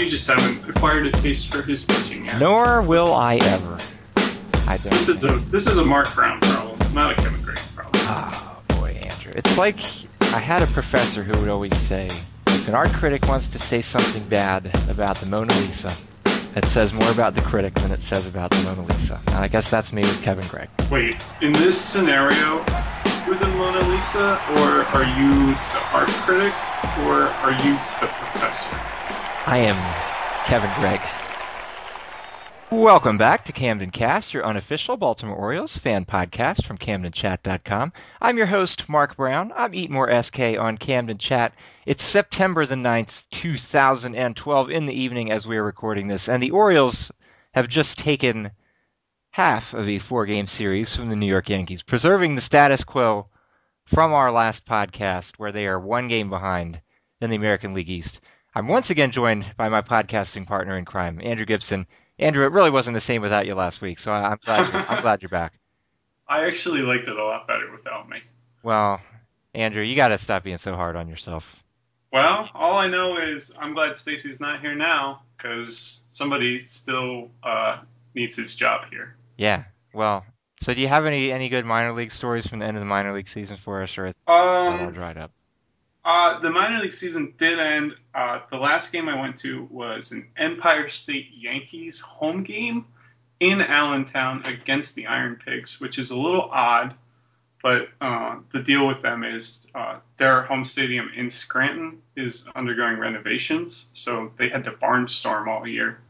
You just haven't acquired a taste for his pitching yet. Nor will I ever. I don't. This is a this is a Mark Brown problem, not a Kevin Gregg problem. Oh boy, Andrew. It's like I had a professor who would always say, if an art critic wants to say something bad about the Mona Lisa, it says more about the critic than it says about the Mona Lisa. And I guess that's me with Kevin Gregg. Wait, in this scenario, you're the Mona Lisa, or are you the art critic, or are you the professor? I am Kevin Gregg. Welcome back to Camden Cast, your unofficial Baltimore Orioles fan podcast from CamdenChat.com. I'm your host, Mark Brown. I'm Eatmore SK on Camden Chat. It's September the 9th, 2012 in the evening as we are recording this, and the Orioles have just taken half of a four-game series from the New York Yankees, preserving the status quo from our last podcast where they are one game behind in the American League East. I'm once again joined by my podcasting partner in crime, Andrew Gibson. Andrew, it really wasn't the same without you last week, so I'm glad you're, I'm glad you're back. I actually liked it a lot better without me. Well, Andrew, you got to stop being so hard on yourself. Well, all I know is I'm glad Stacy's not here now because somebody still uh, needs his job here. Yeah. Well, so do you have any any good minor league stories from the end of the minor league season for us, or is that all Um, dried up? Uh, the minor league season did end. Uh, the last game I went to was an Empire State Yankees home game in Allentown against the Iron Pigs, which is a little odd. But uh, the deal with them is uh, their home stadium in Scranton is undergoing renovations, so they had to barnstorm all year.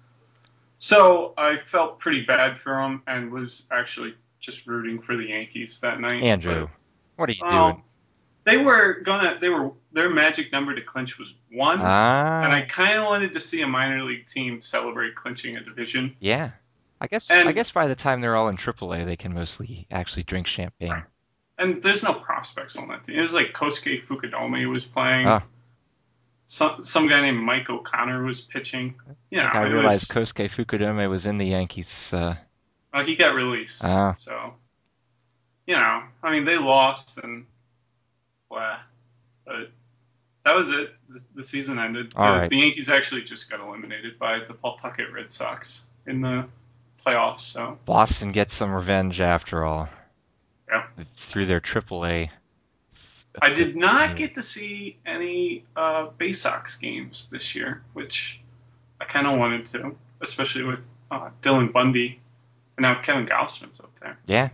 So I felt pretty bad for them and was actually just rooting for the Yankees that night. Andrew, what are you Well, doing? They were gonna. They were their magic number to clinch was one, Ah, and I kind of wanted to see a minor league team celebrate clinching a division. yeah. I guess And- I guess by the time they're all in AAA, they can mostly actually drink champagne. And there's no prospects on that team. It was like Kosuke Fukudome was playing. Oh. Some some guy named Mike O'Connor was pitching. You know, I it realized was, Kosuke Fukudome was in the Yankees. Uh, uh, he got released. Ah. So, you know, I mean, they lost and blah, but that was it. The, the season ended. All the, right. the Yankees actually just got eliminated by the Pawtucket Red Sox in the playoffs. So, Boston gets some revenge after all. Yeah. Through their AAA. I did not get to see any uh, Bay Sox games this year, which I kind of wanted to, especially with uh, Dylan Bundy and now Kevin Gausman's up there. Yeah, Do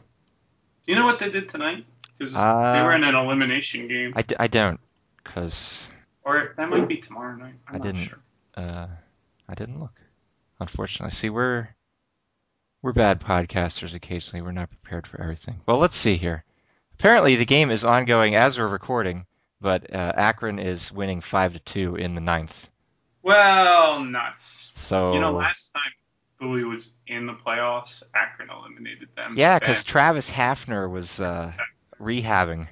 you know what they did tonight? Because Uh, they were in an elimination game, I, d- I don't, because or that might be tomorrow night. I'm I not didn't. sure. uh, I didn't look. Unfortunately, see, we're we're bad podcasters. Occasionally, we're not prepared for everything. Well, let's see here. Apparently, the game is ongoing as we're recording, but uh, Akron is winning five to two in the ninth. Well, nuts. So You know, last time Bowie was in the playoffs, Akron eliminated them. yeah, because Travis Hafner was uh, rehabbing,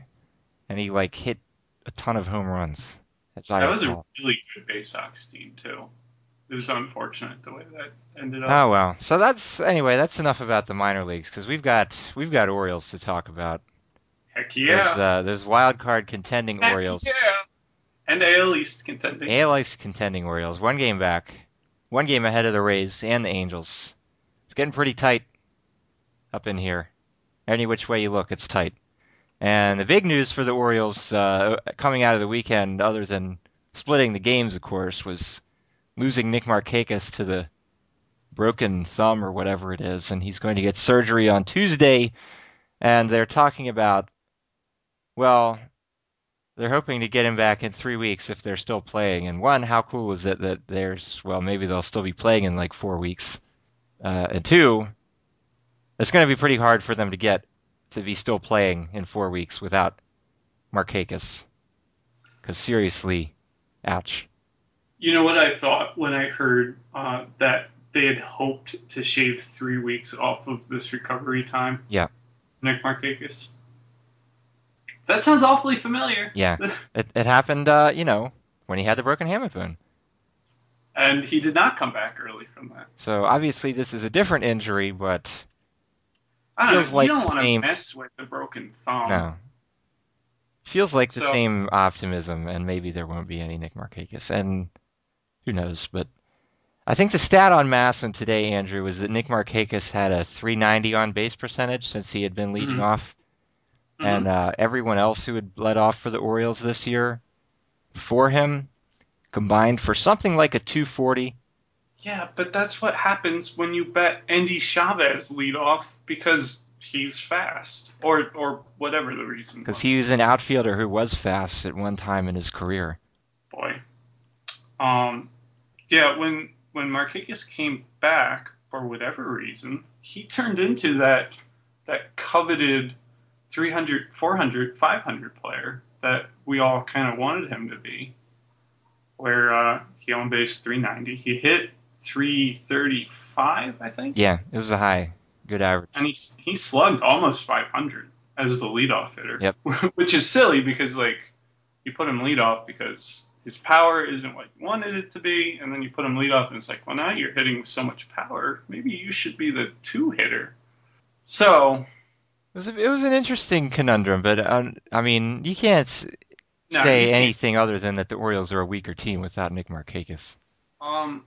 and he like hit a ton of home runs. That's I that was a really good Bay Sox team too. It was unfortunate the way that ended up. Oh well. So that's anyway. That's enough about the minor leagues because we've got we've got Orioles to talk about. Heck yeah. There's uh, there's wild card contending Heck Orioles. Yeah. And AL East contending. AL East contending Orioles. One game back, one game ahead of the Rays and the Angels. It's getting pretty tight up in here. Any which way you look, it's tight. And the big news for the Orioles uh, coming out of the weekend, other than splitting the games, of course, was losing Nick Markakis to the broken thumb or whatever it is, and he's going to get surgery on Tuesday. And they're talking about, well, they're hoping to get him back in three weeks if they're still playing. And one, how cool is it that there's, well, maybe they'll still be playing in like four weeks. Uh, and two, it's going to be pretty hard for them to get to be still playing in four weeks without Markakis. Because seriously, ouch. You know what I thought when I heard uh, that they had hoped to shave three weeks off of this recovery time? Yeah. Nick Markakis. That sounds awfully familiar. Yeah. It, it happened, uh, you know, when he had the broken hammer bone. and he did not come back early from that. So obviously this is a different injury, but I don't Feels know. like you don't the want to same- mess with the broken thumb. no. Feels like the same optimism, and maybe there won't be any Nick Markakis, and who knows? But I think the stat on Masson today, Andrew, was that Nick Markakis had a 390 on base percentage since he had been leading Mhm. off, and uh, everyone else who had led off for the Orioles this year before him combined for something like a 240. Yeah, but that's what happens when you bet Endy Chavez lead off because he's fast, or or whatever the reason. Because he was an outfielder who was fast at one time in his career. boy. Um, yeah, when when Markakis came back for whatever reason, he turned into that that coveted 300, 400, 500 player that we all kind of wanted him to be. Where uh, he on base 390, he hit 335, I think, Yeah, it was a high, good average. and he he slugged almost 500 as the leadoff hitter. Yep. Which is silly because like you put him leadoff because his power isn't what you wanted it to be, and then you put him leadoff and it's like, well now you're hitting with so much power, maybe you should be the two hitter. So It was, a, it was an interesting conundrum, but um, I mean, you can't No, say can't. anything other than that the Orioles are a weaker team without Nick Markakis. um,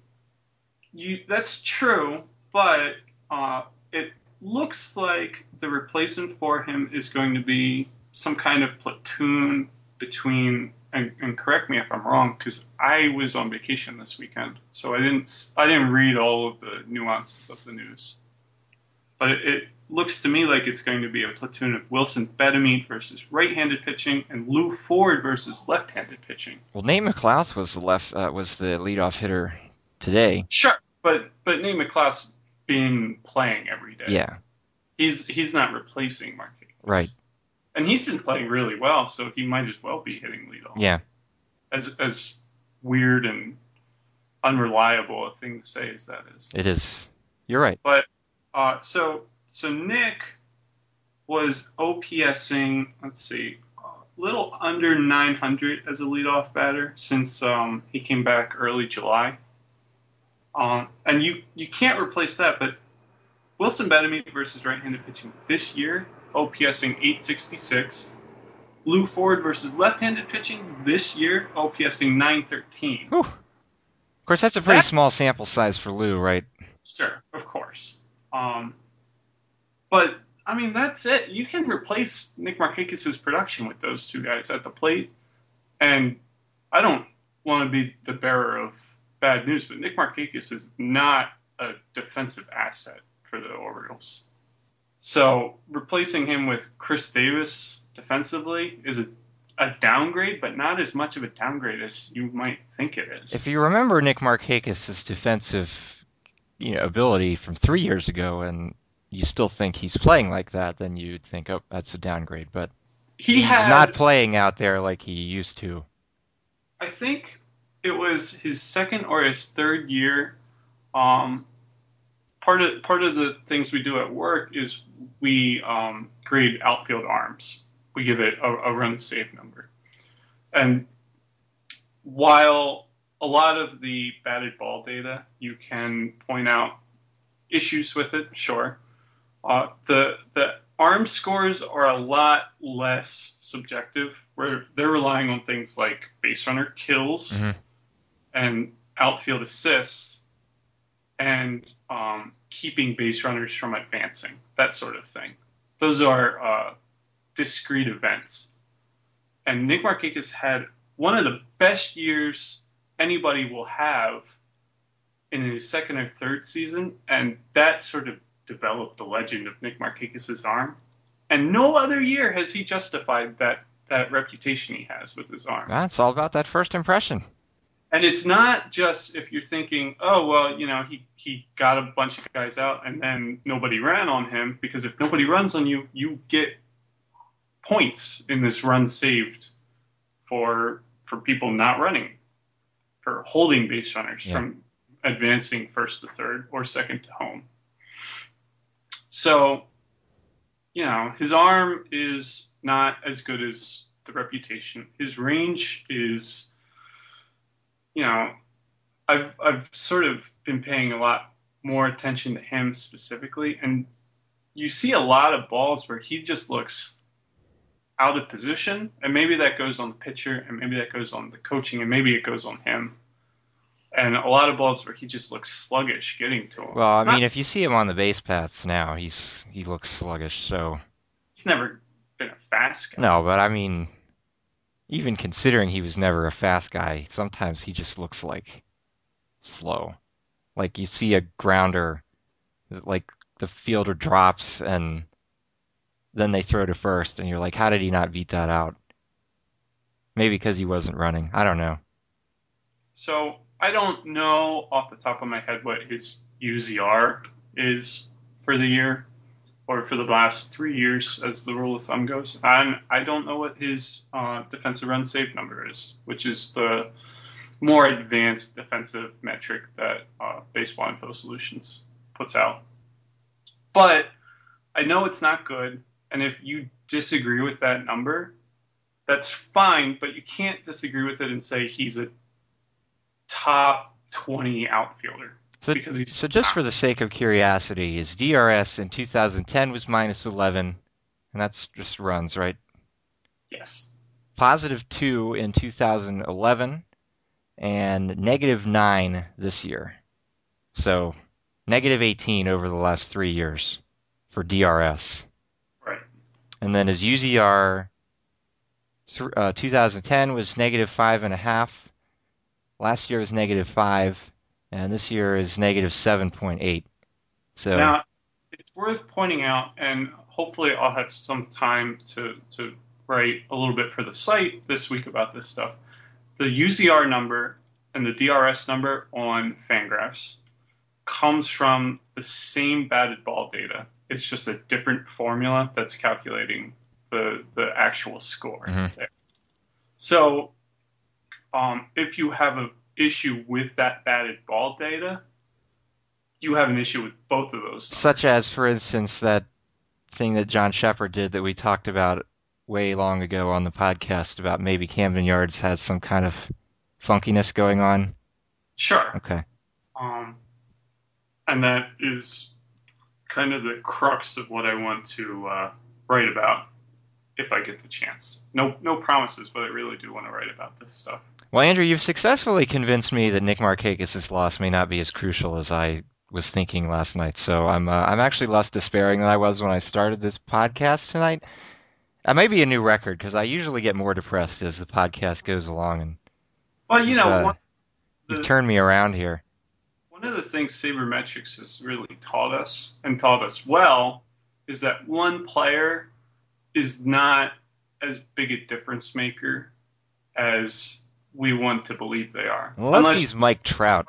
you that's true, but uh, it looks like the replacement for him is going to be some kind of platoon between. And, and correct me if I'm wrong, because I was on vacation this weekend, so I didn't I didn't read all of the nuances of the news. But it, it looks to me like it's going to be a platoon of Wilson Betemit versus right-handed pitching and Lew Ford versus left-handed pitching. Well, Nate McLouth was the left uh, was the leadoff hitter today. Sure, but but Nate McLouth's been playing every day. Yeah, he's he's not replacing Mark. Akins. Right. And he's been playing really well, so he might as well be hitting leadoff. yeah. As as weird and unreliable a thing to say as that is. It is. You're right. But uh, so so Nick was OPSing. Let's see, a little under 900 as a leadoff batter since um, he came back early July. Um, and you you can't replace that. But Wilson Betemit versus right-handed pitching this year, OPSing 866. Lew Ford versus left-handed pitching this year, OPSing 913. Whew. Of course, that's a pretty That- small sample size for Lew, right? Sure, of course. Um, but I mean, that's it. You can replace Nick Markakis' production with those two guys at the plate, and I don't want to be the bearer of bad news, but Nick Markakis is not a defensive asset for the Orioles. So replacing him with Chris Davis defensively is a, a downgrade, but not as much of a downgrade as you might think it is. If you remember Nick Markakis' defensive, you know, ability from three years ago, and you still think he's playing like that, then you'd think, oh, that's a downgrade. But he he's had, not playing out there like he used to. I think it was his second or his third year. Um, part of part of the things we do at work is we um, grade outfield arms. We give it a, a run save number, and while a lot of the batted ball data you can point out issues with it, sure. Uh, the the arm scores are a lot less subjective, where they're relying on things like base runner kills Mhm. And outfield assists, and um, keeping base runners from advancing, that sort of thing. Those are uh, discrete events. And Nick Markakis had one of the best years anybody will have in his second or third season, and that sort of developed the legend of Nick Markakis' arm. And no other year has he justified that that reputation he has with his arm. That's all about that first impression. And it's not just if you're thinking, oh well, you know, he he got a bunch of guys out and then nobody ran on him because if nobody runs on you, you get points in this run saved for for people not running, for holding base runners Yeah. from advancing first to third or second to home. So, you know, his arm is not as good as the reputation. His range is you know, I've I've sort of been paying a lot more attention to him specifically, and you see a lot of balls where he just looks out of position, and maybe that goes on the pitcher, and maybe that goes on the coaching, and maybe it goes on him. and a lot of balls where he just looks sluggish getting to him. Well, I It's not- mean, if you see him on the base paths now, he's he looks sluggish. So it's never been a fast guy. no, but I mean, even considering he was never a fast guy, sometimes he just looks like slow. Like you see a grounder, like the fielder drops and then they throw to first, and you're like, how did he not beat that out? Maybe because he wasn't running. I don't know. So I don't know off the top of my head what his UZR is for the year or for the last three years, as the rule of thumb goes. And I don't know what his uh, defensive run save number is, which is the more advanced defensive metric that uh, Baseball Info Solutions puts out. But I know it's not good, and if you disagree with that number, that's fine. But you can't disagree with it and say he's a top 20 outfielder. So, so just for the sake of curiosity, his DRS in 2010 was minus 11, and that's just runs, right? Yes. Positive 2 in 2011, and negative 9 this year. So, negative 18 over the last three years for DRS. Right. And then his UZR, uh, 2010 was negative 5.5. Last year was negative 5. And this year is negative 7.8. So, Now, it's worth pointing out, and hopefully I'll have some time to, to write a little bit for the site this week about this stuff. The UZR number and the DRS number on Fangraphs comes from the same batted ball data. It's just a different formula that's calculating the the actual score. Mhm. there. So, um, if you have an issue with that batted ball data, you have an issue with both of those. such as, for instance, that thing that Jon Shepherd did that we talked about way long ago on the podcast about maybe Camden Yards has some kind of funkiness going on. Sure. Okay. Um, and that is kind of the crux of what I want to uh, write about if I get the chance. No, no promises, but I really do want to write about this stuff. Well, Andrew, you've successfully convinced me that Nick Markakis' loss may not be as crucial as I was thinking last night. So I'm uh, I'm actually less despairing than I was when I started this podcast tonight. That may be a new record because I usually get more depressed as the podcast goes along, and Well, you know, Uh, one, you've turned me around here. one of the things sabermetrics has really taught us and taught us well is that one player is not as big a difference maker as we want to believe they are. Unless, he's Mike Trout.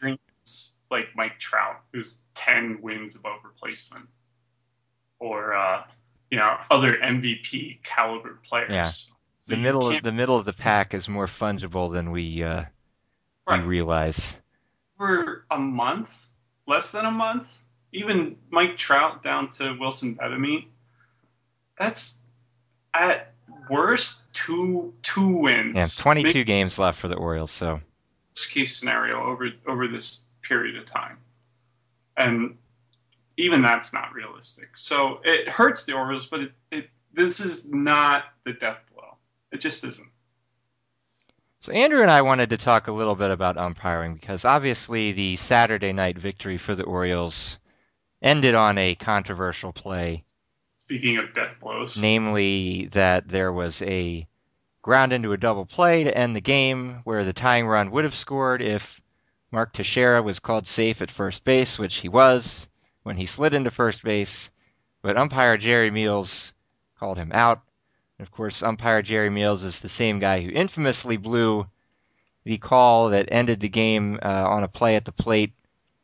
dreams like Mike Trout, who's 10 wins above replacement, or uh, you know other MVP caliber players. Yeah. So The middle of the middle of the pack is more fungible than we uh, Right. we realize. for a month, less than a month, even Mike Trout down to Wilson Betemit. That's at worst two two wins. Yeah, 22 Maybe games left for the Orioles, so worst case scenario over over this period of time, and even that's not realistic. So it hurts the Orioles, but it, it this is not the death blow. It just isn't. So Andrew and I wanted to talk a little bit about umpiring because obviously the Saturday night victory for the Orioles ended on a controversial play, Speaking of death blows, namely that there was a ground into a double play to end the game where the tying run would have scored if Mark Teixeira was called safe at first base, which he was when he slid into first base, but umpire Jerry Meals called him out. And of course, umpire Jerry Meals is the same guy who infamously blew the call that ended the game uh, on a play at the plate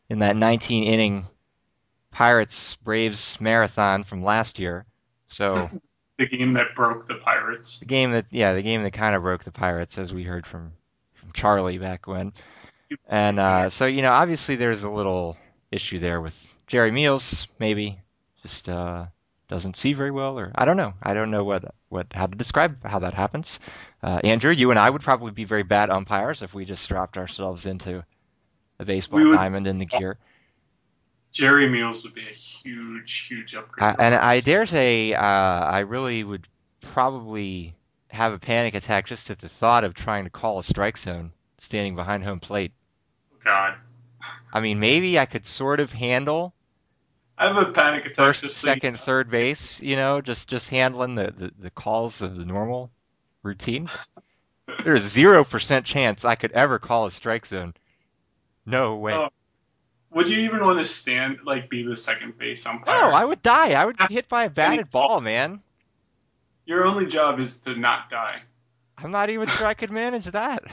in that 19 inning Pirates Braves marathon from last year. So the game that broke the Pirates. the game that yeah, the game that kind of broke the Pirates, as we heard from from Charlie back when. And uh, so you know, obviously there's a little issue there with Jerry Meals, maybe just uh, doesn't see very well, or I don't know. I don't know what what how to describe how that happens. Uh, Andrew, you and I would probably be very bad umpires if we just strapped ourselves into a baseball would- diamond in the gear. Jerry Meals would be a huge, huge upgrade. And I dare say, uh, I really would probably have a panic attack just at the thought of trying to call a strike zone standing behind home plate. God. I mean, maybe I could sort of handle I have a panic attack. first, second, third base. You know, just just handling the, the, the calls of the normal routine. There's zero percent chance I could ever call a strike zone. No way. Oh, Would you even want to stand, like, be the second base umpire? no, I would die. I would get hit by a batted ball, man. Your only job is to not die. I'm not even sure I could manage that.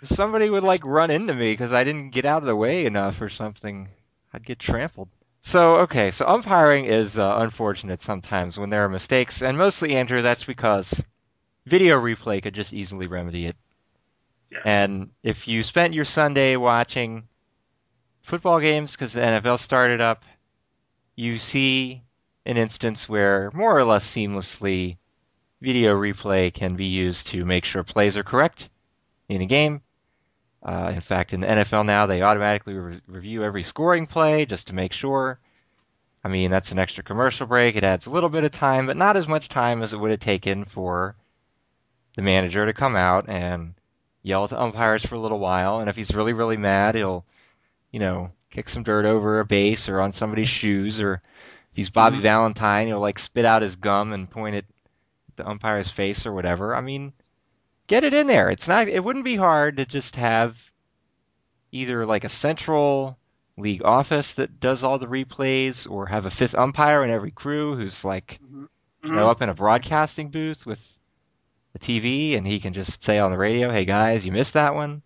If somebody would like run into me because I didn't get out of the way enough or something, I'd get trampled. So okay, so umpiring is uh, unfortunate sometimes when there are mistakes, and mostly Andrew, that's because video replay could just easily remedy it. Yes. And if you spent your Sunday watching football games because the NFL started up, you see an instance where more or less seamlessly video replay can be used to make sure plays are correct in a game. Uh, in fact, in the NFL now, they automatically re- review every scoring play just to make sure. I mean, that's an extra commercial break. It adds a little bit of time, but not as much time as it would have taken for the manager to come out and yell at umpires for a little while. And if he's really, really mad, he'll, you know, kick some dirt over a base or on somebody's shoes. Or if he's Bobby Mhm. Valentine, he'll like spit out his gum and point it at the umpire's face or whatever. I mean, get it in there. It's not. It wouldn't be hard to just have either like a central league office that does all the replays, or have a fifth umpire in every crew who's like Mhm. you know, up in a broadcasting booth with a TV, and he can just say on the radio, "Hey guys, you missed that one."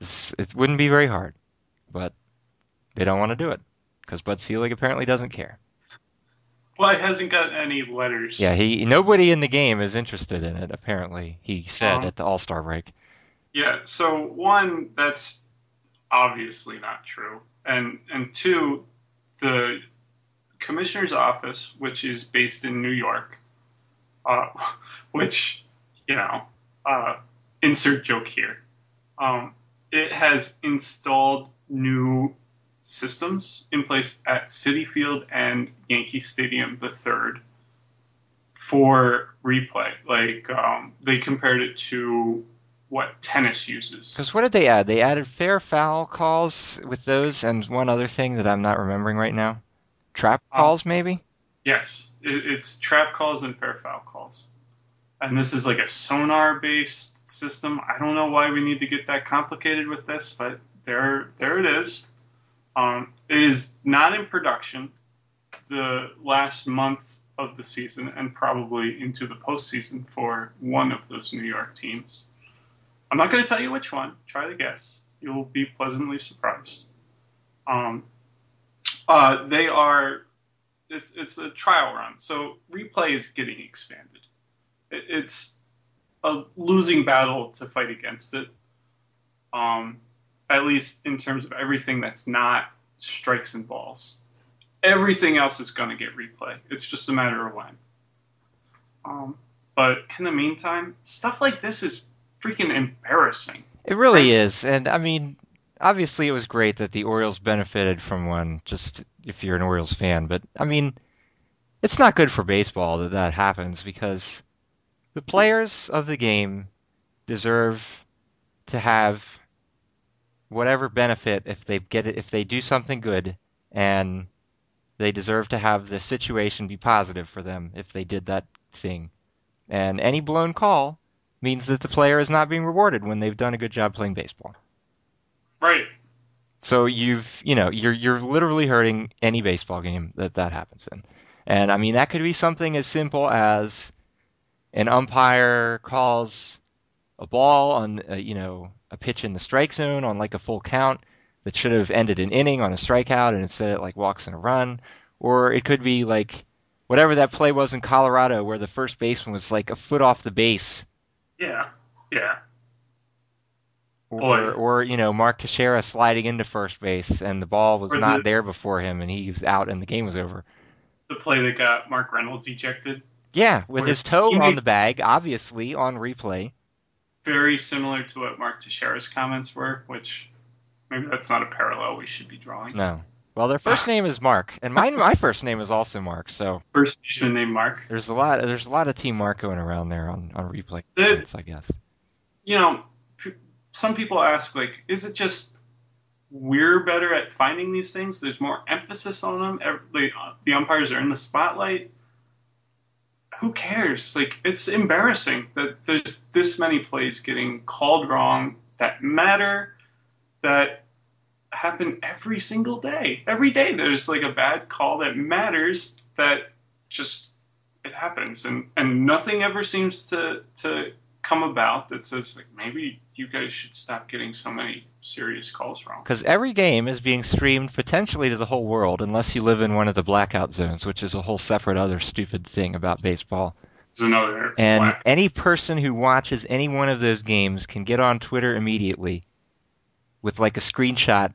It's, it wouldn't be very hard, but they don't want to do it because Bud Selig apparently doesn't care. Well, it hasn't got any letters. Yeah, he nobody in the game is interested in it. Apparently, he said Um, at the All Star break. Yeah. So one, that's obviously not true, and and two, the commissioner's office, which is based in New York, uh, which you know, uh, insert joke here. Um, it has installed new systems in place at Citi Field and Yankee Stadium the third for replay. Like um, they compared it to what tennis uses. Because what did they add? They added fair foul calls with those, and one other thing that I'm not remembering right now. Trap Um, calls, maybe. Yes, it, it's trap calls and fair foul calls. And this is like a sonar based system. I don't know why we need to get that complicated with this, but there there it is. Um, it is not in production the last month of the season and probably into the postseason for one of those New York teams. I'm not going to tell you which one. Try to guess. You'll be pleasantly surprised. Um, uh, they are it's it's a trial run, so replay is getting expanded. It, it's a losing battle to fight against it. Um, at least in terms of everything that's not strikes and balls. Everything else is going to get replay. It's just a matter of when. Um, but in the meantime, stuff like this is freaking embarrassing. It really is, and I mean, obviously it was great that the Orioles benefited from one. Just if you're an Orioles fan, but I mean, it's not good for baseball that that happens because the players of the game deserve to have whatever benefit if they get it if they do something good, and they deserve to have the situation be positive for them if they did that thing. And any blown call means that the player is not being rewarded when they've done a good job playing baseball. Right. So you've, you know, you're you're literally hurting any baseball game that that happens in. And I mean that could be something as simple as an umpire calls a ball on, uh, you know, a pitch in the strike zone on like a full count that should have ended an inning on a strikeout and instead it like walks in a run, or it could be like whatever that play was in Colorado where the first baseman was like a foot off the base Yeah. Yeah. or, or you know Mark Teixeira sliding into first base and the ball was Or not the- there before him and he was out and the game was over. The play that got Mark Reynolds ejected. Yeah, with Or his toe on made- the bag, obviously on replay. Very similar to what Mark Teixeira's comments were, which maybe that's not a parallel we should be drawing. No. Well, their first name is Mark, and mine my first name is also Mark. So First baseman named Mark. there's a lot there's a lot of Team Mark going around there on on replay. The- I guess. You know, some people ask like, is it just we're better at finding these things. There's more emphasis on them. Every, the uh, umpires are in the spotlight. Who cares? Like it's embarrassing that there's this many plays getting called wrong that matter that happen every single day. Every day there's like a bad call that matters that just it happens and and nothing ever seems to to come about that says like maybe you guys should stop getting so many serious calls wrong. Because every game is being streamed potentially to the whole world, unless you live in one of the blackout zones, which is a whole separate other stupid thing about baseball. There's another And any person who watches any one of those games can get on Twitter immediately with like a screenshot,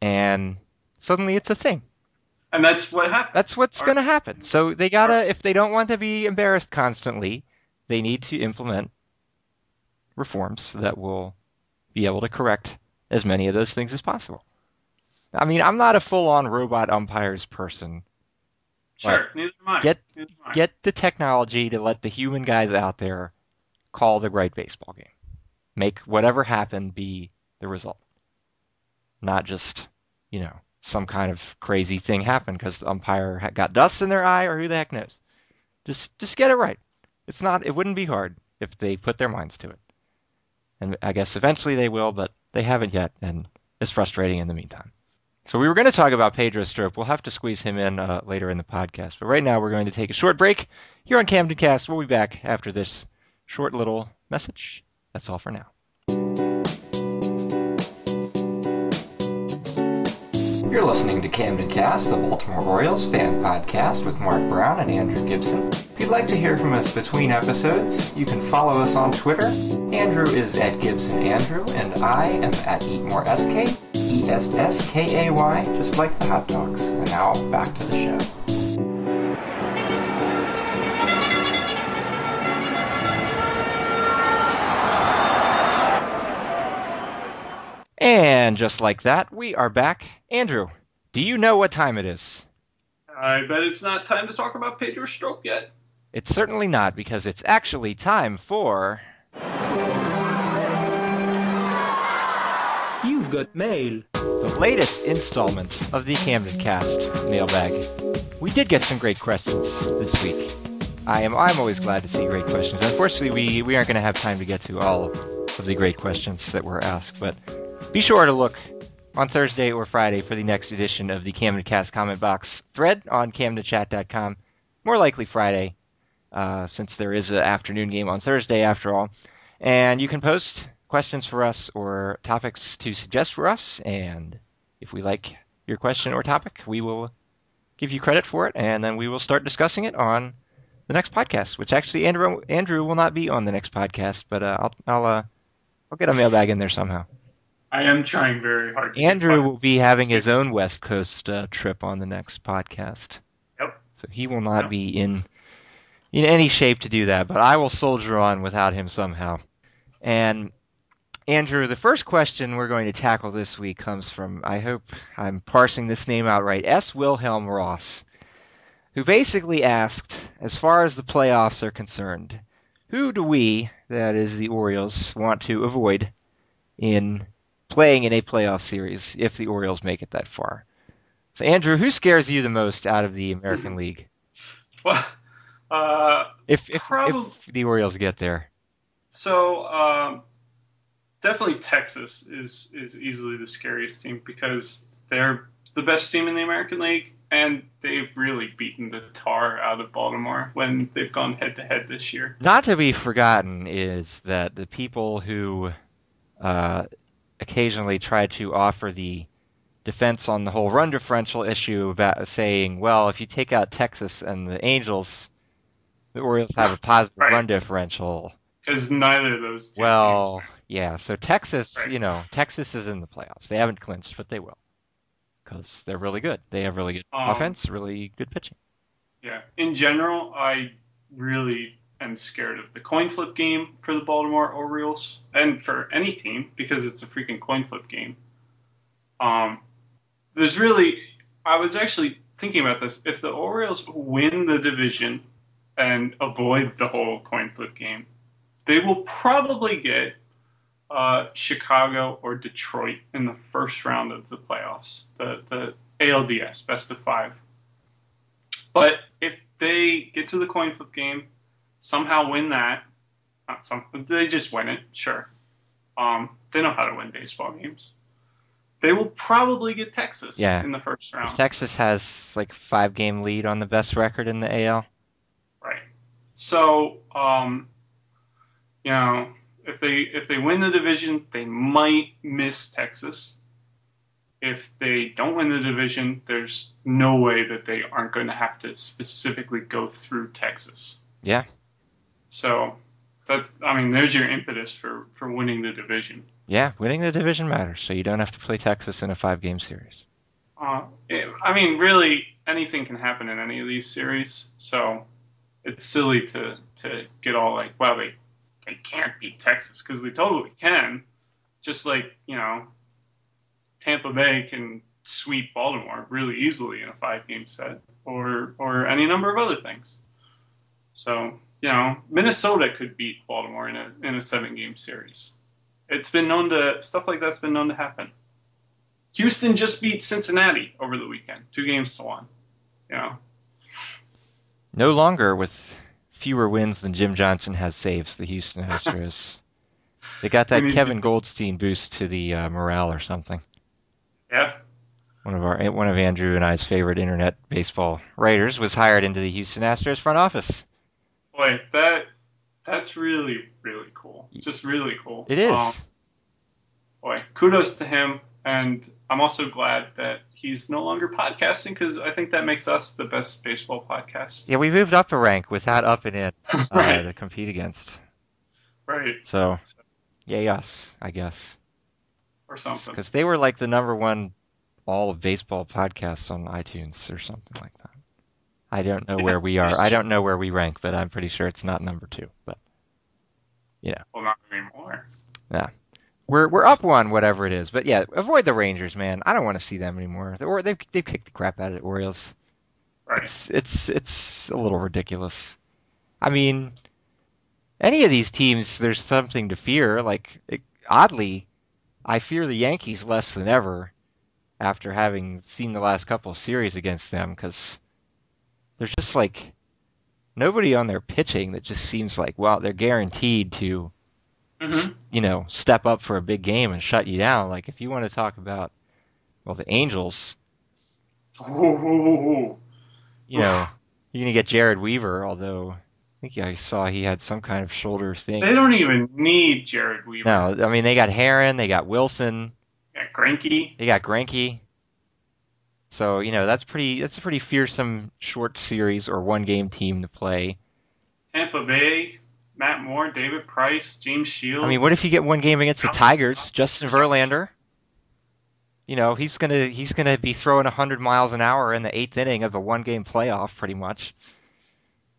and suddenly it's a thing. and that's what happened. That's what's going to happen. So they gotta, if they don't want to be embarrassed constantly, they need to implement reforms that will be able to correct as many of those things as possible. I mean, I'm not a full-on robot umpires person. Sure, neither am I. Get- Neither am I. Get the technology to let the human guys out there call the right baseball game. Make whatever happened be the result. Not just, you know, some kind of crazy thing happen because the umpire got dust in their eye or who the heck knows. Just just get it right. It's not it wouldn't be hard if they put their minds to it. And I guess eventually they will, but they haven't yet and it's frustrating in the meantime. So we were going to talk about Pedro Strop. We'll have to squeeze him in uh, later in the podcast. But right now we're going to take a short break here on Camden Cast. We'll be back after this short little message. That's all for now. You're listening to Camden Cast, the Baltimore Orioles fan podcast with Mark Brown and Andrew Gibson. If you'd like to hear from us between episodes, you can follow us on Twitter. Andrew is at Gibson Andrew, and I am at EatMoreSK, E S S K A Y, just like the hot dogs. And now back to the show. And just like that, we are back. Andrew, do you know what time it is? I bet it's not time to talk about Pedro Strop yet. It's certainly not, because it's actually time for. You've got mail. the latest installment of the Camden Cast mailbag. We did get some great questions this week. I am I'm always glad to see great questions. Unfortunately, we, we aren't going to have time to get to all of the great questions that were asked, but be sure to look on Thursday or Friday for the next edition of the Camden Cast comment box thread on camdenchat.com. More likely Friday, uh, since there is an afternoon game on Thursday after all. And you can post questions for us or topics to suggest for us, and if we like your question or topic, we will give you credit for it, and then we will start discussing it on the next podcast. Which actually, Andrew Andrew will not be on the next podcast, but uh, I'll I'll uh, I'll get a mailbag in there somehow. I am trying very hard. Andrew will be having his own West Coast uh, trip on the next podcast. Yep. So he will not Yep. be in in any shape to do that, but I will soldier on without him somehow. And Andrew, the first question we're going to tackle this week comes from I hope I'm parsing this name out right. S. Wilhelm Ross, who basically asked, as far as the playoffs are concerned, who do we, that is the Orioles, want to avoid in playing in a playoff series if the Orioles make it that far? So Andrew, who scares you the most out of the American League? Well, uh, If if, if the Orioles get there. so um, definitely Texas is is easily the scariest team because they're the best team in the American League, and they've really beaten the tar out of Baltimore when they've gone head to head this year. Not to be forgotten is that the people who uh, occasionally try to offer the defense on the whole run differential issue about saying, well, if you take out Texas and the Angels, the Orioles have a positive Right. run differential. Because neither of those. Two Well, yeah. So Texas, Right. you know, Texas is in the playoffs. They haven't clinched, but they will because they're really good. They have really good Um, offense, really good pitching. Yeah. In general, I really am scared of the coin flip game for the Baltimore Orioles and for any team because it's a freaking coin flip game. Um, there's really, I was actually thinking about this. If the Orioles win the division and avoid the whole coin flip game, they will probably get uh, Chicago or Detroit in the first round of the playoffs, the the ALDS best of five. But if they get to the coin flip game, somehow win that, not some, they just win it, sure. Um, they know how to win baseball games. They will probably get Texas Yeah. in the first round. Texas has like five game lead on the best record in the AL. Right. So, um, you know, if they if they win the division, they might miss Texas. If they don't win the division, there's no way that they aren't going to have to specifically go through Texas. Yeah. So, that I mean, there's your impetus for for winning the division. Yeah, winning the division matters, so you don't have to play Texas in a five game series. Uh, it, I mean, really, anything can happen in any of these series. So it's silly to to get all like, well, they they can't beat Texas because they totally can. Just like you know, Tampa Bay can sweep Baltimore really easily in a five game set, or or any number of other things. So you know, Minnesota could beat Baltimore in a in a seven game series. It's been known to stuff like that's been known to happen. Houston just beat Cincinnati over the weekend, two games to one. You know, No longer with fewer wins than Jim Johnson has saves, the Houston Astros. they got that I mean- Kevin Goldstein boost to the uh, morale or something. yeah, One of our one of Andrew and I's favorite internet baseball writers was hired into the Houston Astros front office. Boy, that that's really really cool. Just really cool. It is. Um, boy, kudos to him, and I'm also glad that he's no longer podcasting because I think that makes us the best baseball podcast. yeah, we moved up a rank with that up and in uh, Right. to compete against. Right, So, yay us, I guess. or something. Because they were like the number one all of baseball podcasts on iTunes or something like that. I don't know where we are. I don't know where we rank, but I'm pretty sure it's not number two. But Well, not anymore. we're we're up one, whatever it is. But yeah, avoid the Rangers, man. I don't want to see them anymore. Or they've they've kicked the crap out of the Orioles. Right. It's it's it's a little ridiculous. I mean, any of these teams, there's something to fear. Like it, oddly, I fear the Yankees less than ever after having seen the last couple of series against them because there's just like nobody on their pitching that just seems like well they're guaranteed to hmm you know step up for a big game and shut you down. Like if you want to talk about well the Angels, Ooh, you know, you're gonna get Jered Weaver, although I think I saw he had some kind of shoulder thing. they don't even need Jered Weaver. No, I mean they got Haren, they got Wilson, they got Greinke. they got Greinke. So you know that's pretty. That's a pretty fearsome short series or one game team to play. Tampa Bay, Matt Moore, David Price, James Shields. I mean, what if you get one game against the Tigers? Justin Verlander. You know he's gonna he's gonna be throwing 100 miles an hour in the eighth inning of a one game playoff, pretty much.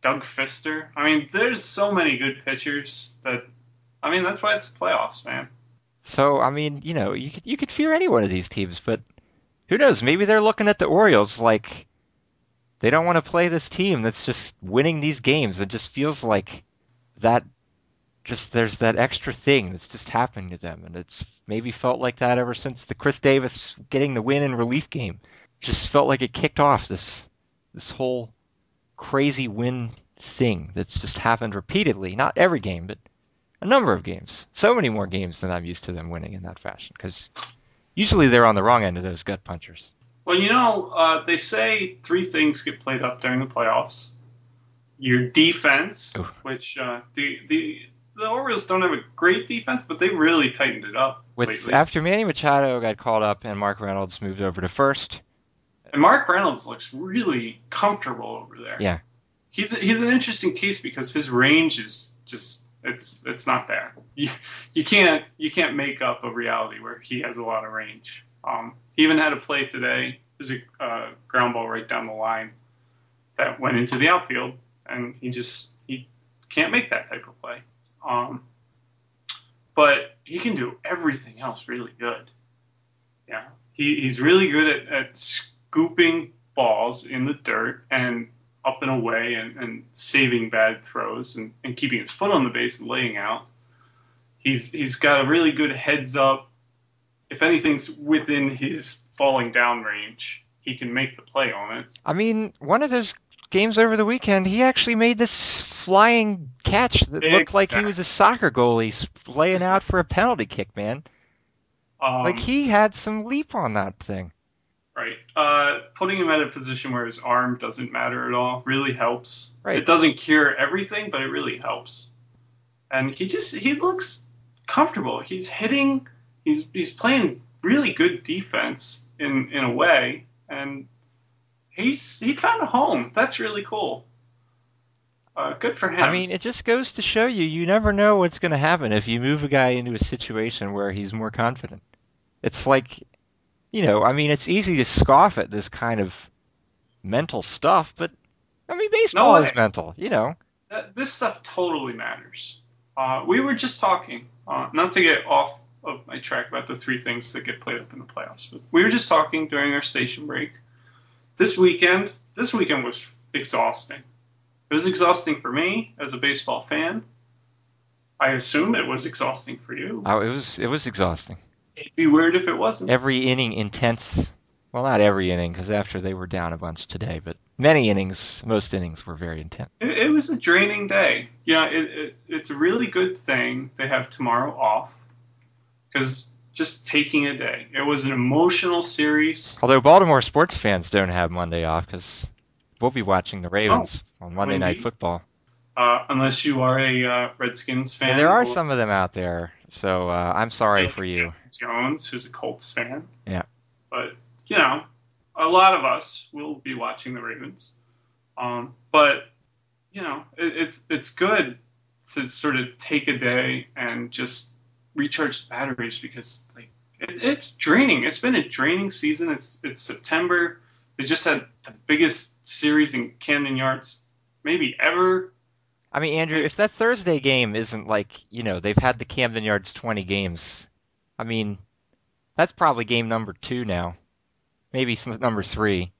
Doug Fister? I mean, there's so many good pitchers that. I mean, that's why it's the playoffs, man. So I mean, you know, you could you could fear any one of these teams, but who knows? Maybe they're looking at the Orioles like they don't want to play this team that's just winning these games. It just feels like that. Just there's that extra thing that's just happening to them, and it's maybe felt like that ever since the Chris Davis getting the win in relief game. Just felt like it kicked off this this whole crazy win thing that's just happened repeatedly. Not every game, but a number of games. So many more games than I'm used to them winning in that fashion. Because usually they're on the wrong end of those gut punchers. Well, you know, uh, they say three things get played up during the playoffs. Your defense, Ooh. which uh, the the the Orioles don't have a great defense, but they really tightened it up With lately. after Manny Machado got called up and Mark Reynolds moved over to first. And Mark Reynolds looks really comfortable over there. Yeah. He's he's an interesting case because his range is just it's it's not there. You, you can't you can't make up a reality where he has a lot of range. Um, he even had a play today. There's a uh, ground ball right down the line that went into the outfield, and he just he can't make that type of play. Um, but he can do everything else really good. Yeah, he, he's really good at, at scooping balls in the dirt and up and away and, and saving bad throws and, and keeping his foot on the base and laying out. He's he's got a really good heads up. If anything's within his falling down range, he can make the play on it. I mean, one of those games over the weekend, he actually made this flying catch that looked like he was a soccer goalie laying out for a penalty kick, man. Um, Like he had some leap on that thing. Uh, putting him at a position where his arm doesn't matter at all really helps. Right. It doesn't cure everything, but it really helps. And he just he looks comfortable. He's hitting. He's he's playing really good defense in in a way, and he's he found a home. That's really cool. Uh, good for him. I mean, it just goes to show you you never know what's going to happen if you move a guy into a situation where he's more confident. It's like, you know, I mean, it's easy to scoff at this kind of mental stuff, but I mean, baseball No, is I- mental, you know. that, this stuff totally matters. Uh, we were just talking, uh, not to get off of my track about the three things that get played up in the playoffs, but we were just talking during our station break. This weekend, this weekend was exhausting. It was exhausting for me as a baseball fan. I assume it was exhausting for you. Oh, it was it was exhausting. It'd be weird if it wasn't. Every inning intense. Well, not every inning, because after they were down a bunch today, but many innings, most innings were very intense. It, it was a draining day. Yeah, it, it, it's a really good thing they have tomorrow off because just taking a day. It was an emotional series. Although Baltimore sports fans don't have Monday off because we'll be watching the Ravens on Monday Night. Football. Uh, unless you are a uh, Redskins fan. And there are some of them out there, so uh, I'm sorry for you. Jones, who's a Colts fan. Yeah. But, you know, a lot of us will be watching the Ravens. Um, but, you know, it, it's it's good to sort of take a day and just recharge the batteries because, like, it, it's draining. It's been a draining season. It's it's September. They just had the biggest series in Camden Yards maybe ever. I mean, Andrew, if that Thursday game isn't like, you know, they've had the Camden Yards 20 games, I mean, that's probably game number two now. Maybe th- number three.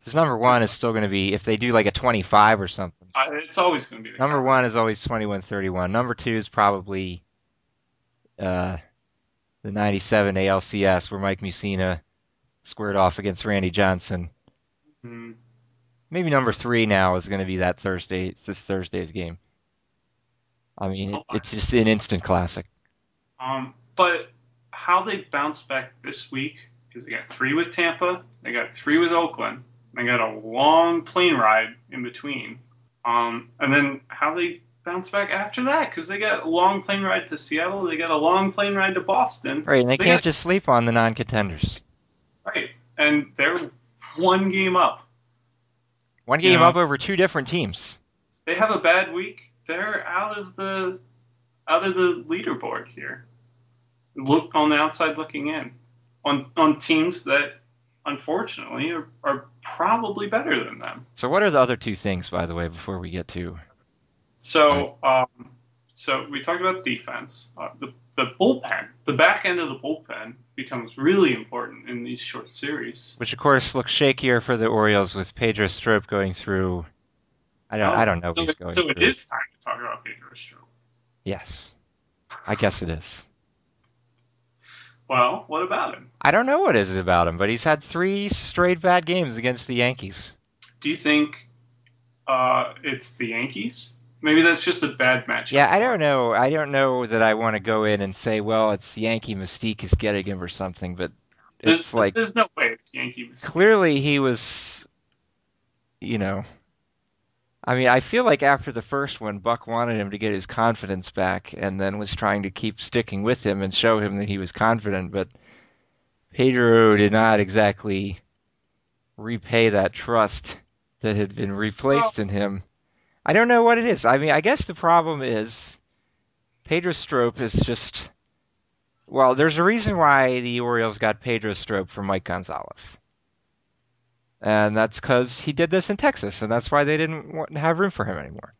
Because number one is still going to be, if they do like a 25 or something. Uh, it's always going to be Number one is always 21 31. Number two is probably uh, the 97 ALCS where Mike Mussina squared off against Randy Johnson. Hmm. Maybe number three now is going to be that Thursday, this Thursday's game. I mean, it, it's just an instant classic. Um, but how they bounce back this week because they got three with Tampa, they got three with Oakland, they got a long plane ride in between. Um, and then how they bounce back after that because they got a long plane ride to Seattle, they got a long plane ride to Boston, Right, and they, They can't got- just sleep on the non-contenders. right? And they're one game up. One game Yeah. up over two different teams. They have a bad week, they're out of the out of the leaderboard here. Look on the outside looking in on on teams that unfortunately are, are probably better than them. So what are the other two things, by the way, before we get to? So um, so we talked about defense. Uh, the the bullpen, the back end of the bullpen becomes really important in these short series. Which of course looks shakier for the Orioles with Pedro Strop going through. I don't. I don't know So, if he's going so through. it is time to talk about Pedro Strop. Yes, I guess it is. Well, what about him? I don't know what is about him, but he's had three straight bad games against the Yankees. Do you think uh, it's the Yankees? Maybe that's just a bad matchup. Yeah, I don't know. I don't know that I want to go in and say, well, it's Yankee mystique is getting him or something, but There's, it's like there's no way it's Yankee Mystique. clearly he was, you know. I mean, I feel like after the first one, Buck wanted him to get his confidence back, and then was trying to keep sticking with him and show him that he was confident. But Pedro did not exactly repay that trust that had been replaced in him. I don't know what it is. I mean, I guess the problem is Pedro Strop is just. Well, there's a reason why the Orioles got Pedro Strop from Mike Gonzalez. And that's because he did this in Texas, and that's why they didn't want, have room for him anymore.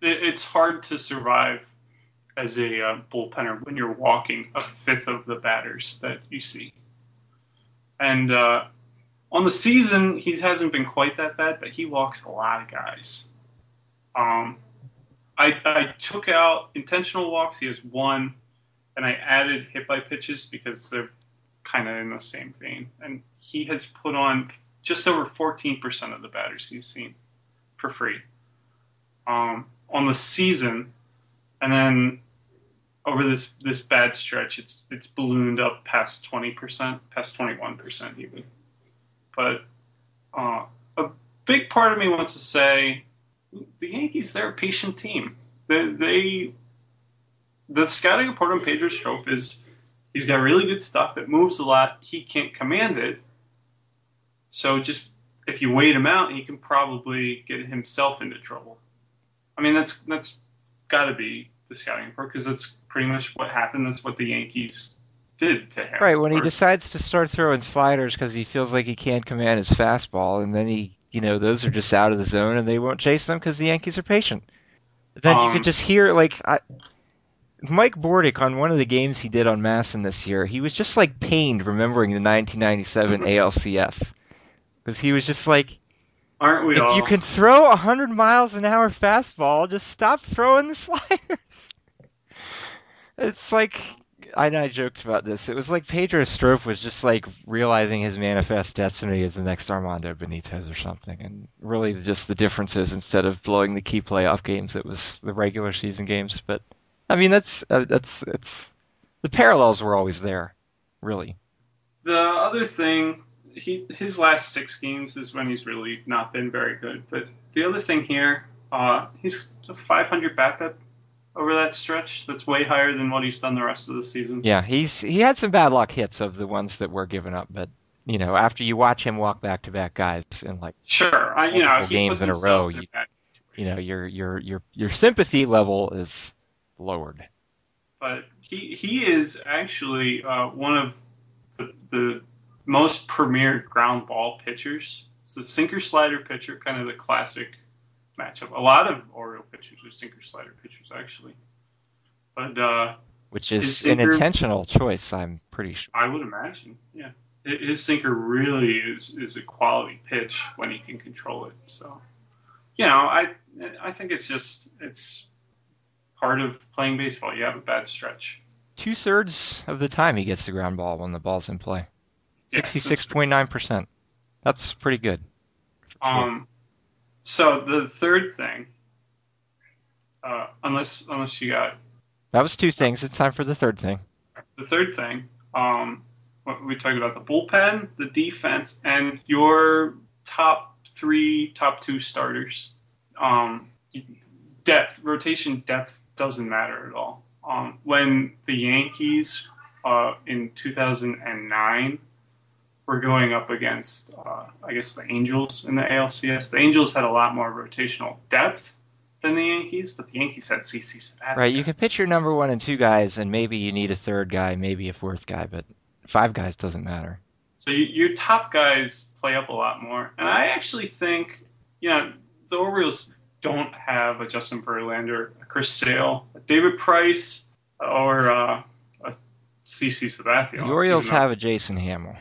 It's hard to survive as a uh, bullpenner when you're walking a fifth of the batters that you see. And uh, on the season, he hasn't been quite that bad, but he walks a lot of guys. Um, I, I took out intentional walks. He has one, and I added hit by pitches because they're kind of in the same vein. And he has put on just over 14% of the batters he's seen for free um, on the season, and then over this this bad stretch, it's it's ballooned up past 20%, past 21% even. But uh, a big part of me wants to say the Yankees, they're a patient team. They, they the scouting report on Pedro Strop is he's got really good stuff. It moves a lot. He can't command it. So just if you wait him out, he can probably get himself into trouble. I mean, that's that's got to be the scouting report because that's pretty much what happened. That's what the Yankees did to him. Right when he decides to start throwing sliders because he feels like he can't command his fastball, and then he, you know, those are just out of the zone and they won't chase them because the Yankees are patient. Then um, you could just hear like I, Mike Bordick on one of the games he did on MASN this year. He was just like pained remembering the 1997 ALCS because he was just like, "Aren't we if all?" you can throw a hundred miles an hour fastball, just stop throwing the sliders. it's like I know I joked about this. It was like Pedro Strop was just like realizing his manifest destiny as the next Armando Benitez or something, and really just the differences instead of blowing the key playoff games, it was the regular season games. But I mean, that's uh, that's it's the parallels were always there, really. The other thing, he his last six games is when he's really not been very good. But the other thing here, uh, he's a 500 backup over that stretch. That's way higher than what he's done the rest of the season. Yeah, he's he had some bad luck hits of the ones that were given up, but you know, after you watch him walk back to back guys in like sure, I, you know, games in a row, you, you know, your your your your sympathy level is lowered. But he he is actually uh, one of the, the most premier ground ball pitchers. It's a sinker slider pitcher, kind of the classic matchup. A lot of Oriole pitchers are sinker slider pitchers, actually. But uh, which is sinker, an intentional choice, I'm pretty sure. I would imagine, yeah. His sinker really is is a quality pitch when he can control it. So, you know, I I think it's just it's part of playing baseball. You have a bad stretch. Two thirds of the time he gets the ground ball when the ball's in play. Sixty-six point nine percent. That's pretty good. Um, so the third thing, uh, unless unless you got that was two things. It's time for the third thing. The third thing, um, we talked about the bullpen, the defense, and your top three, top two starters. Um, depth, rotation depth doesn't matter at all. Um, when the Yankees uh, in 2009 were going up against, uh, I guess, the Angels in the ALCS. The Angels had a lot more rotational depth than the Yankees, but the Yankees had CC Sabathia. Right, you can pitch your number one and two guys, and maybe you need a third guy, maybe a fourth guy, but five guys doesn't matter. So you, your top guys play up a lot more, and I actually think, you know, the Orioles don't have a Justin Verlander, a Chris Sale, a David Price, or uh, a CC Sabathia. The Orioles have a Jason Hammel.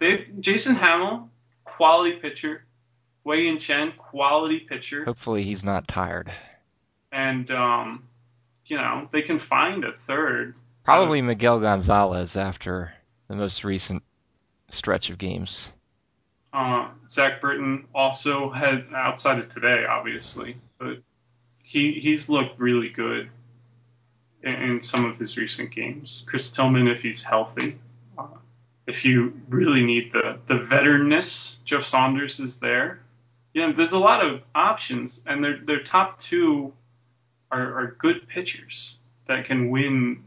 They Jason Hammel, quality pitcher. Wei-Yin Chen, quality pitcher. Hopefully he's not tired. And um, you know they can find a third. Probably Miguel Gonzalez after the most recent stretch of games. Uh, Zach Britton also had outside of today, obviously, but he he's looked really good in, in some of his recent games. Chris Tillman, if he's healthy, if you really need the the veteranness, Joe Saunders is there. You know, there's a lot of options, and their their top two are, are good pitchers that can win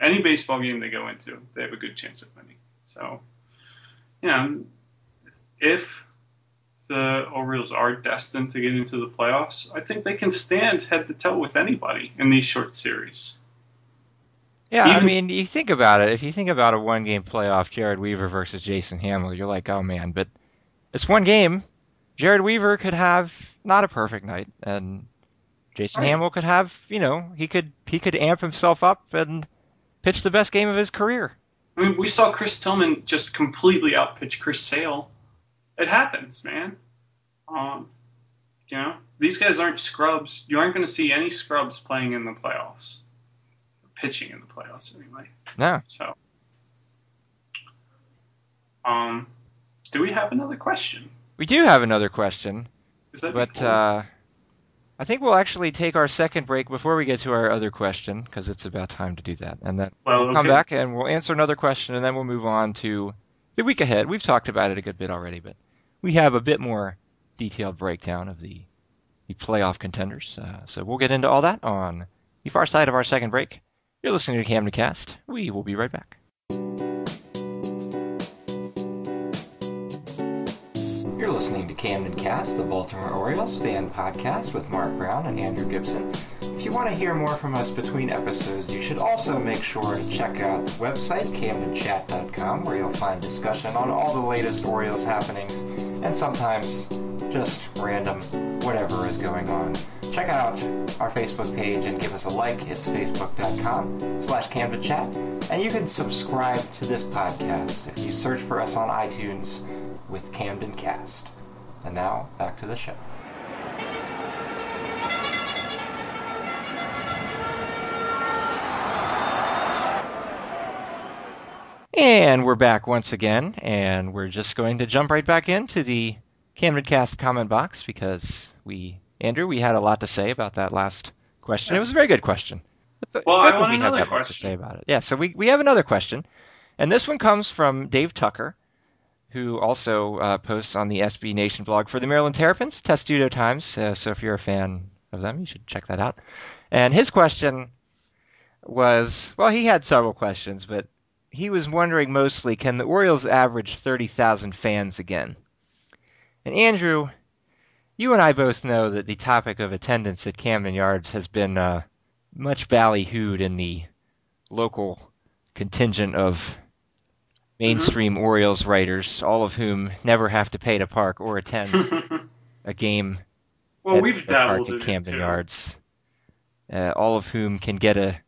any baseball game they go into. They have a good chance of winning. So, you know, if the Orioles are destined to get into the playoffs, I think they can stand head to toe with anybody in these short series. Yeah, Even I mean, you think about it. If you think about a one-game playoff, Jered Weaver versus Jason Hammel, you're like, oh man, but it's one game. Jered Weaver could have not a perfect night, and Jason right. Hammel could have, you know, he could he could amp himself up and pitch the best game of his career. I mean, we saw Chris Tillman just completely outpitch Chris Sale. It happens, man. Um, You know, these guys aren't scrubs. You aren't going to see any scrubs playing in the playoffs, pitching in the playoffs anyway. No. So, um, do we have another question? We do have another question, Is that but uh, I think we'll actually take our second break before we get to our other question because it's about time to do that. And then well, we'll come back and we'll answer another question, and then we'll move on to the week ahead. We've talked about it a good bit already, but we have a bit more detailed breakdown of the the playoff contenders. Uh, so we'll get into all that on the far side of our second break. You're listening to Camden Cast. We will be right back. You're listening to Camden Cast, the Baltimore Orioles fan podcast with Mark Brown and Andrew Gibson. If you want to hear more from us between episodes, you should also make sure to check out the website, camdenchat.com, where you'll find discussion on all the latest Orioles happenings and sometimes just random whatever is going on. Check out our Facebook page and give us a like. It's facebook.com slash camdenchat. And you can subscribe to this podcast if you search for us on iTunes with Camden Cast. And now, back to the show. And we're back once again, and we're just going to jump right back into the Camden Cast comment box because we, Andrew, we had a lot to say about that last question. It was a very good question. It's, it's Well, good I want we have another that much to question. say about it. Yeah, so we, we have another question, and this one comes from Dave Tucker, who also uh, posts on the SB Nation blog for the Maryland Terrapins, Testudo Times. Uh, so if you're a fan of them, you should check that out. And his question was well, he had several questions, but he was wondering mostly can the Orioles average 30,000 fans again? And Andrew, you and I both know that the topic of attendance at Camden Yards has been uh, much ballyhooed in the local contingent of mainstream Orioles writers, all of whom never have to pay to park or attend a game well, at we've dabbled at Camden too. Yards. Uh, all of whom can get a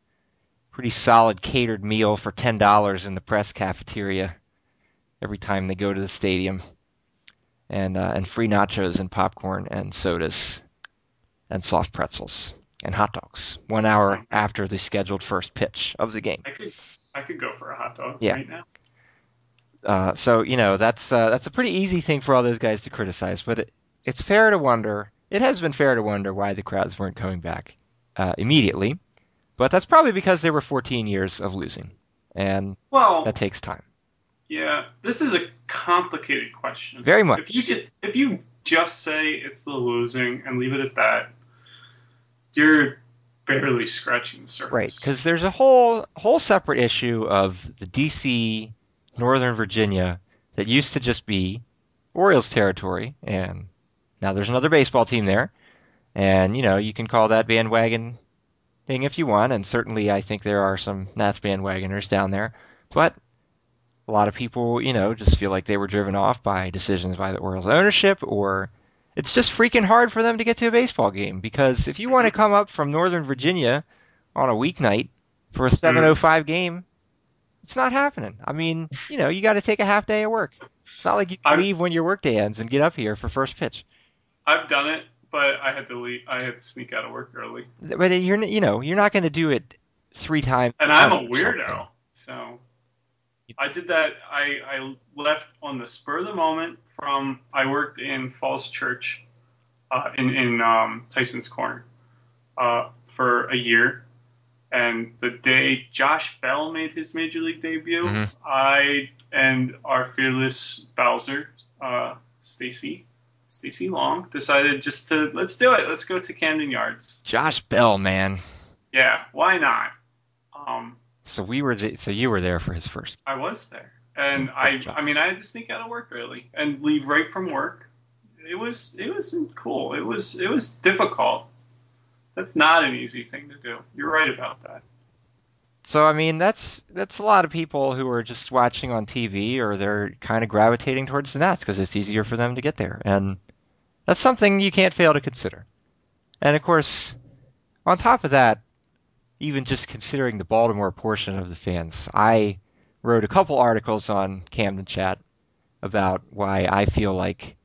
pretty solid catered meal for ten dollars in the press cafeteria every time they go to the stadium, and uh, and free nachos and popcorn and sodas, and soft pretzels and hot dogs one hour after the scheduled first pitch of the game. I could, I could go for a hot dog Yeah. right now. Uh, so you know that's uh, that's a pretty easy thing for all those guys to criticize, but it, it's fair to wonder. It has been fair to wonder why the crowds weren't coming back uh, immediately, but that's probably because there were 14 years of losing, and Well, that takes time. Yeah, this is a complicated question. Very much. If you get, if you just say it's the losing and leave it at that, you're barely scratching the surface. Right, because there's a whole whole separate issue of the D.C. Northern Virginia that used to just be Orioles territory, and now there's another baseball team there, and you know you can call that bandwagon thing if you want, and certainly I think there are some Nats bandwagoners down there, but a lot of people, you know, just feel like they were driven off by decisions by the Orioles ownership or it's just freaking hard for them to get to a baseball game because if you want to come up from Northern Virginia on a weeknight for a mm-hmm. 7:05 game, it's not happening. I mean, you know, you got to take a half day of work. It's not like you can I- leave when your workday ends and get up here for first pitch. I've done it, but I had to leave. I had to sneak out of work early, But you're, you know, you're not going to do it three times. and I'm a weirdo. So I did that. I, I left on the spur of the moment from. I worked in Falls Church, uh, in in um, Tyson's Corner, uh, for a year. And the day Josh Bell made his major league debut, Mhm. I and our fearless Bowser, uh, Stacy, Stacy Long, decided just to let's do it. Let's go to Camden Yards. Josh Bell, man. Yeah, why not? Um, So we were, the, so you were there for his first. I was there, and mm-hmm. I, I mean, I had to sneak out of work early and leave right from work. It was, it wasn't cool. It was, it was difficult. That's not an easy thing to do. You're right about that. So I mean, that's that's a lot of people who are just watching on TV, or they're kind of gravitating towards the Nats because it's easier for them to get there, and that's something you can't fail to consider. And of course, on top of that, even just considering the Baltimore portion of the fans, I wrote a couple articles on Camden Chat about why I feel like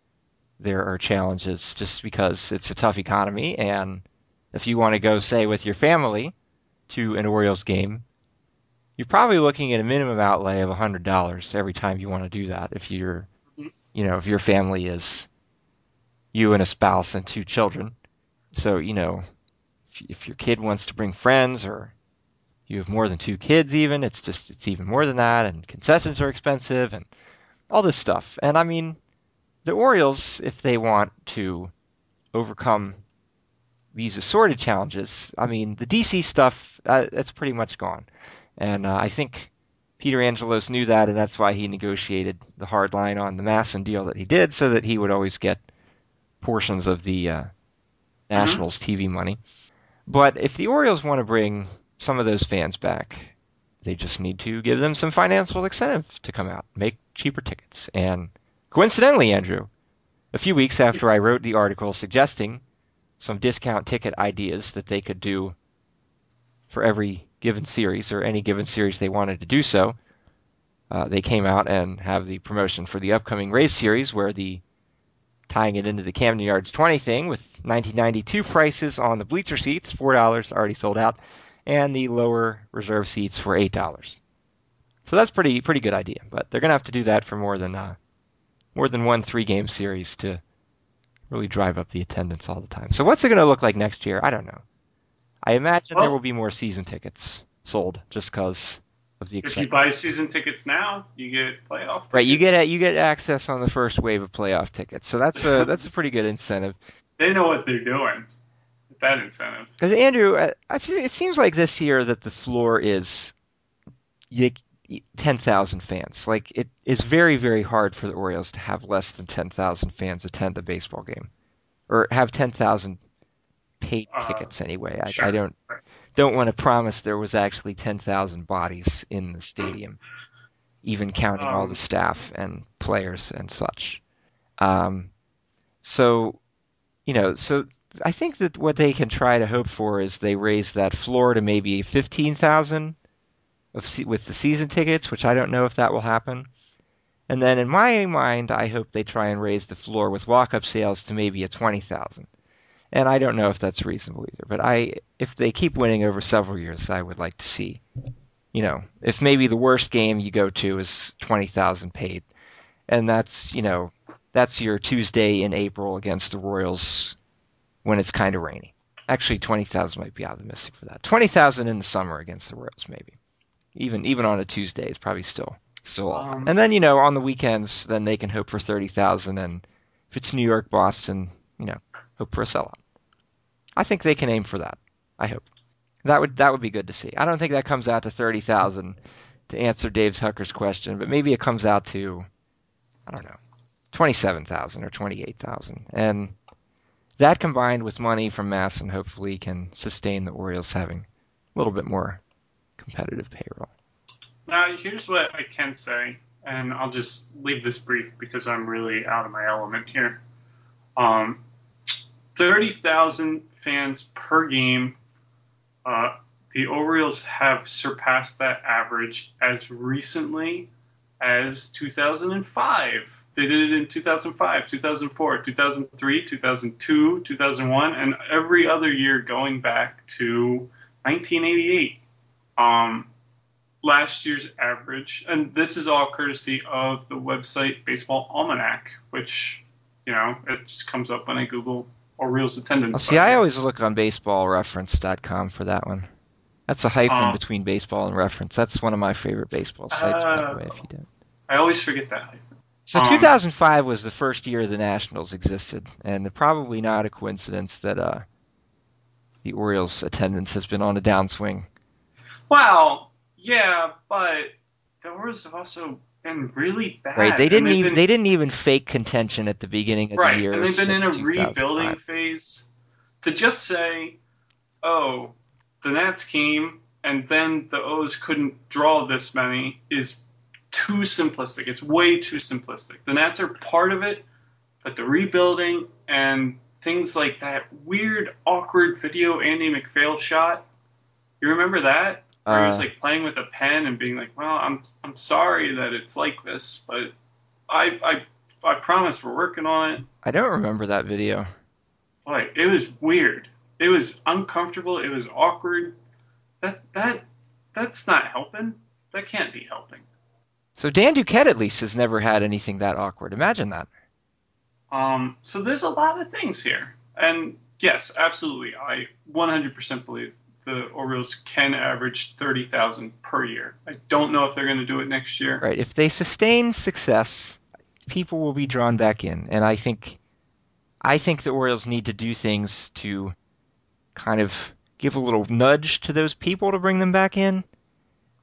there are challenges just because it's a tough economy. And if you want to go, say, with your family to an Orioles game, you're probably looking at a minimum outlay of $100 every time you want to do that. If you're, you know, if your family is you and a spouse and two children. So, you know, if, your kid wants to bring friends or you have more than two kids even, it's just, it's even more than that. And concessions are expensive and all this stuff. And I mean, the Orioles, if they want to overcome these assorted challenges, I mean, the DC stuff, uh, that's pretty much gone. And uh, I think Peter Angelos knew that, and that's why he negotiated the hard line on the MASN deal that he did, so that he would always get portions of the uh, Nationals mm-hmm. TV money. But if the Orioles want to bring some of those fans back, they just need to give them some financial incentive to come out, make cheaper tickets. And coincidentally, Andrew, a few weeks after I wrote the article suggesting some discount ticket ideas that they could do for every given series or any given series they wanted to do so, uh, they came out and have the promotion for the upcoming Rays series where the tying it into the Camden Yards 20 thing with 1992 prices on the bleacher seats, $4 already sold out, and the lower reserve seats for $8. So that's pretty pretty good idea, but they're going to have to do that for more than uh, more than one three game series to really drive up the attendance all the time. So what's it going to look like next year? I don't know. I imagine well, there will be more season tickets sold just because of the excitement. If you buy season tickets now, you get playoff. Tickets. Right, you get you get access on the first wave of playoff tickets. So that's a that's a pretty good incentive. They know what they're doing with that incentive. Because Andrew, I, I, it seems like this year that the floor is you, 10,000 fans. Like it is very very hard for the Orioles to have less than 10,000 fans attend a baseball game, or have 10,000 paid uh, tickets anyway. I, sure. I don't don't want to promise there was actually 10,000 bodies in the stadium, even counting um, all the um, staff and players and such. Um, so, you know, so I think that what they can try to hope for is they raise that floor to maybe 15,000 with the season tickets, which I don't know if that will happen. And then in my mind, I hope they try and raise the floor with walk-up sales to maybe a 20,000 and I don't know if that's reasonable either. But I, if they keep winning over several years, I would like to see, you know, if maybe the worst game you go to is twenty thousand paid, and that's you know that's your Tuesday in April against the Royals when it's kind of rainy. Actually, twenty thousand might be optimistic for that. Twenty thousand in the summer against the Royals, maybe. Even even on a Tuesday, it's probably still still. Um, and then you know on the weekends, then they can hope for thirty thousand, and if it's New York, Boston, you know, hope for a sellout. I think they can aim for that. I hope. That would that would be good to see. I don't think that comes out to thirty thousand to answer Dave Tucker's question, but maybe it comes out to I don't know, twenty seven thousand or twenty eight thousand. And that combined with money from MASN hopefully can sustain the Orioles having a little bit more competitive payroll. Now here's what I can say, and I'll just leave this brief because I'm really out of my element here. Um, thirty thousand fans per game. Uh, the Orioles have surpassed that average as recently as 2005. They did it in 2005, 2004, 2003, 2002, 2001, and every other year going back to 1988. Um, last year's average, and this is all courtesy of the website Baseball Almanac, which, you know, it just comes up when I Google Orioles attendance. See, I always look on baseballreference.com for that one. That's a hyphen uh, between baseball and reference. That's one of my favorite baseball sites, uh, by the uh, way, if you didn't. I always forget that hyphen. So um, 2005 was the first year the Nationals existed, and probably not a coincidence that uh, the Orioles' attendance has been on a downswing. Well, yeah, but the Orioles have also been really bad. Right. They didn't even been, they didn't even fake contention at the beginning of right, the year. and they've been in a rebuilding phase. To just say, oh, the Nats came and then the O's couldn't draw this many is too simplistic. It's way too simplistic. The Nats are part of it, but the rebuilding and things like that weird, awkward video Andy MacPhail shot. You remember that? Where he was uh. like playing with a pen and being like, "Well, I'm I'm sorry that it's like this, but I I I promise we're working on it. I don't remember that video. Boy, it was weird. It was uncomfortable. It was awkward. That that that's not helping. That can't be helping. So Dan Duquette at least has never had anything that awkward. Imagine that. Um, so there's a lot of things here, and yes, absolutely, I 100% believe the Orioles can average 30,000 per year. I don't know if they're going to do it next year. Right. If they sustain success, people will be drawn back in, and I think, I think the Orioles need to do things to kind of give a little nudge to those people to bring them back in.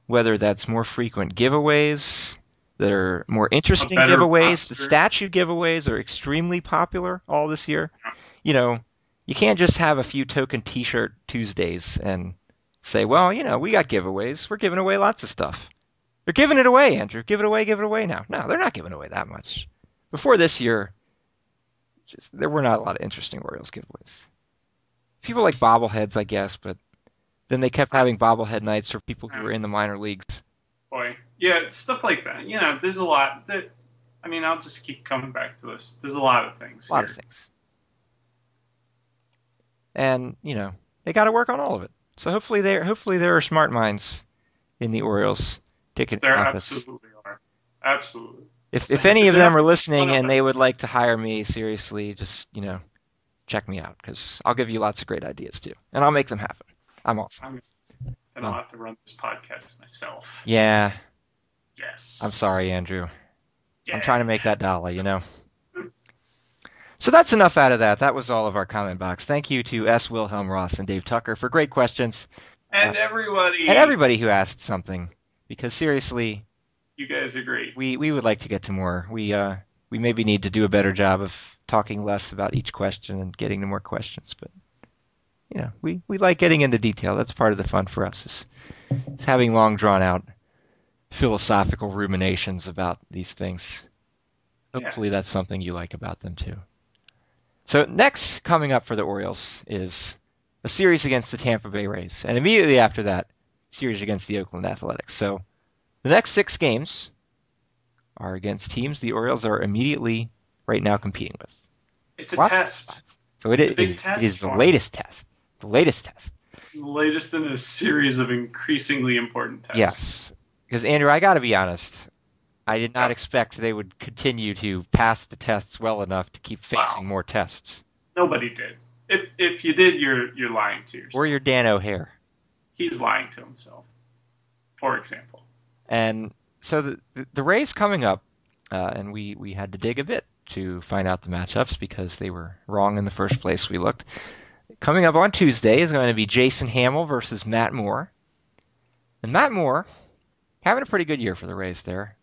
Whether that's more frequent giveaways that are more interesting giveaways, roster. the statue giveaways are extremely popular all this year. You know, you can't just have a few token T-shirt Tuesdays and say, well, you know, we got giveaways. We're giving away lots of stuff. They're giving it away, Andrew. Give it away, give it away now. No, they're not giving away that much. Before this year, just there were not a lot of interesting Orioles giveaways. People like bobbleheads, I guess, but then they kept having bobblehead nights for people who were in the minor leagues. Boy, yeah, stuff like that. You know, there's a lot that. I mean, I'll just keep coming back to this. There's a lot of things. A lot here. of things. And, you know, they got to work on all of it. So hopefully there hopefully there are smart minds in the Orioles ticket There office. absolutely are. Absolutely. If if any of them are listening and they would like to hire me, seriously, just you know, check me out because I'll give you lots of great ideas too, and I'll make them happen. I'm awesome. Then I'll have to run this podcast myself. Yeah, Yes. I'm sorry, Andrew. I'm trying to make that dollar, you know. So that's enough out of that. That was all of our comment box. Thank you to S. Wilhelm Ross and Dave Tucker for great questions, And everybody. and everybody who asked something. Because seriously, You guys are great. we we would like to get to more. We uh we maybe need to do a better job of talking less about each question and getting to more questions. But you know, we we like getting into detail. That's part of the fun for us is, is having long drawn out philosophical ruminations about these things. Yeah. Hopefully, that's something you like about them too. So next coming up for the Orioles is a series against the Tampa Bay Rays, and immediately after that, series against the Oakland Athletics. So the next six games are against teams the Orioles are immediately right now competing with. It's a test. So it It's a is, big test is the latest test. The latest test. The latest in a series of increasingly important tests. Yes. Because Andrew, I got to be honest. I did not expect they would continue to pass the tests well enough to keep Wow. facing more tests. Nobody did. If if you did, you're you're lying to yourself. Or your Dan O'Hare. He's lying to himself. For example. And so the the Rays coming up, uh, and we we had to dig a bit to find out the matchups because they were wrong in the first place. We looked. Coming up on Tuesday is going to be Jason Hammel versus Matt Moore. And Matt Moore having a pretty good year for the Rays there.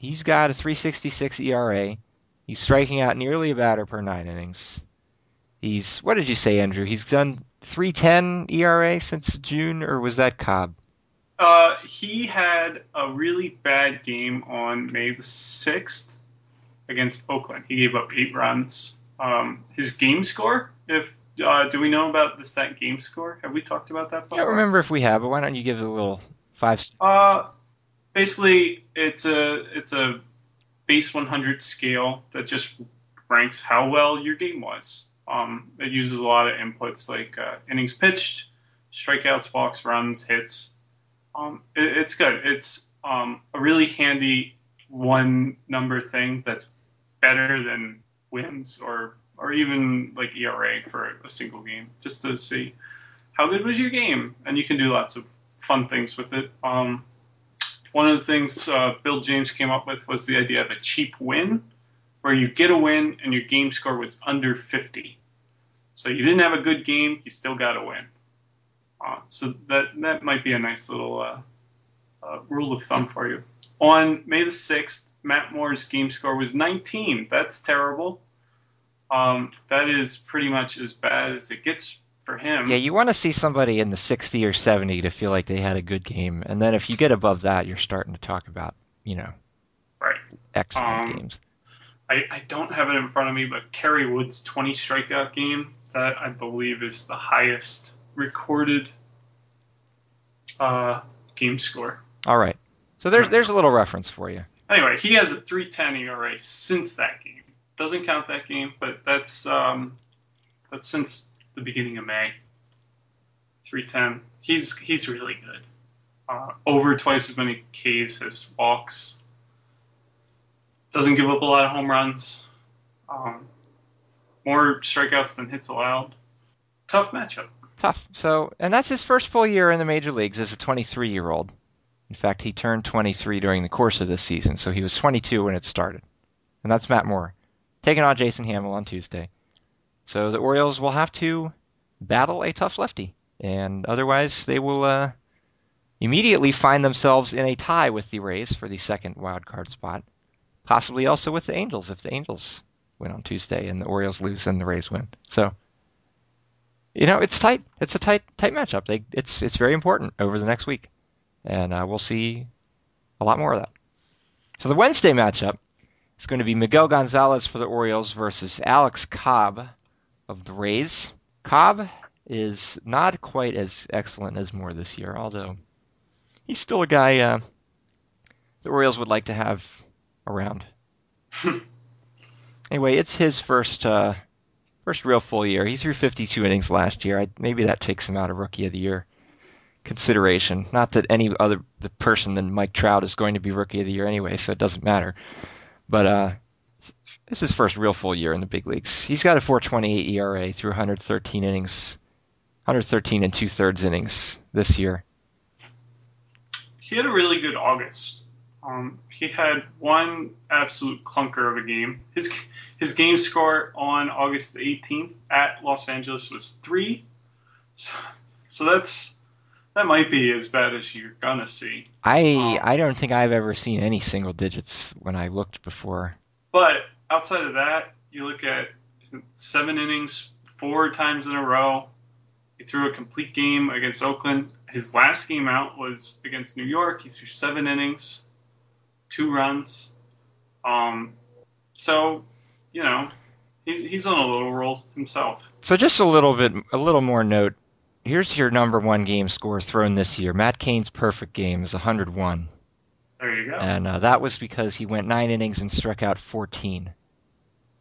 He's got a 3.66 ERA. He's striking out nearly a batter per nine innings. He's what did you say, Andrew? He's done 3.10 ERA since June, or was that Cobb? Uh, he had a really bad game on May the sixth against Oakland. He gave up eight runs. Um, his game score. If uh, do we know about the stat game score? Have we talked about that? Before? I don't remember if we have, but why don't you give it a little five? Uh, basically, it's a it's a base 100 scale that just ranks how well your game was. Um, it uses a lot of inputs like uh, innings pitched, strikeouts, walks, runs, hits. Um, it, it's good. It's um, a really handy one number thing that's better than wins or or even like ERA for a single game, just to see how good was your game, and you can do lots of fun things with it. Um, one of the things uh, Bill James came up with was the idea of a cheap win, where you get a win and your game score was under 50. So you didn't have a good game, you still got a win. Uh, so that that might be a nice little uh, uh, rule of thumb for you. On May the 6th, Matt Moore's game score was 19. That's terrible. Um, that is pretty much as bad as it gets for him. Yeah, you want to see somebody in the 60 or 70 to feel like they had a good game, and then if you get above that, you're starting to talk about, you know, Right. excellent Um, games. I, I don't have it in front of me, but Kerry Wood's 20 strikeout game, that I believe is the highest recorded uh, game score. All right, so there's there's a little reference for you. Anyway, he has a 310 ERA since that game. Doesn't count that game, but that's um, that's since the beginning of May. 310. He's he's really good. Uh, over twice as many Ks as walks. Doesn't give up a lot of home runs. Um, more strikeouts than hits allowed. Tough matchup. Tough. So, and that's his first full year in the major leagues as a 23 year old. In fact, he turned 23 during the course of this season, so he was 22 when it started. And that's Matt Moore, taking on Jason Hammel on Tuesday. So the Orioles will have to battle a tough lefty, and otherwise they will uh, immediately find themselves in a tie with the Rays for the second wild card spot, possibly also with the Angels if the Angels win on Tuesday and the Orioles lose and the Rays win. So, you know, it's tight. It's a tight, tight matchup. They, it's it's very important over the next week, and uh, we'll see a lot more of that. So the Wednesday matchup is going to be Miguel Gonzalez for the Orioles versus Alex Cobb of the Rays. Cobb is not quite as excellent as Moore this year, although he's still a guy uh, the Orioles would like to have around. anyway, it's his first uh, first real full year. He threw 52 innings last year. I, maybe that takes him out of Rookie of the Year consideration. Not that any other the person than Mike Trout is going to be Rookie of the Year anyway, so it doesn't matter. But uh, this is his first real full year in the big leagues. He's got a 4.28 ERA through 113 innings, 113 and two thirds innings this year. He had a really good August. Um, he had one absolute clunker of a game. His his game score on August 18th at Los Angeles was three. So, so that's that might be as bad as you're gonna see. I um, I don't think I've ever seen any single digits when I looked before. But outside of that, you look at seven innings, four times in a row. He threw a complete game against Oakland. His last game out was against New York. He threw seven innings, two runs. Um, so, you know, he's he's on a little roll himself. So just a little bit, a little more note. Here's your number one game score thrown this year. Matt Cain's perfect game is 101. There you go. And uh, that was because he went nine innings and struck out 14.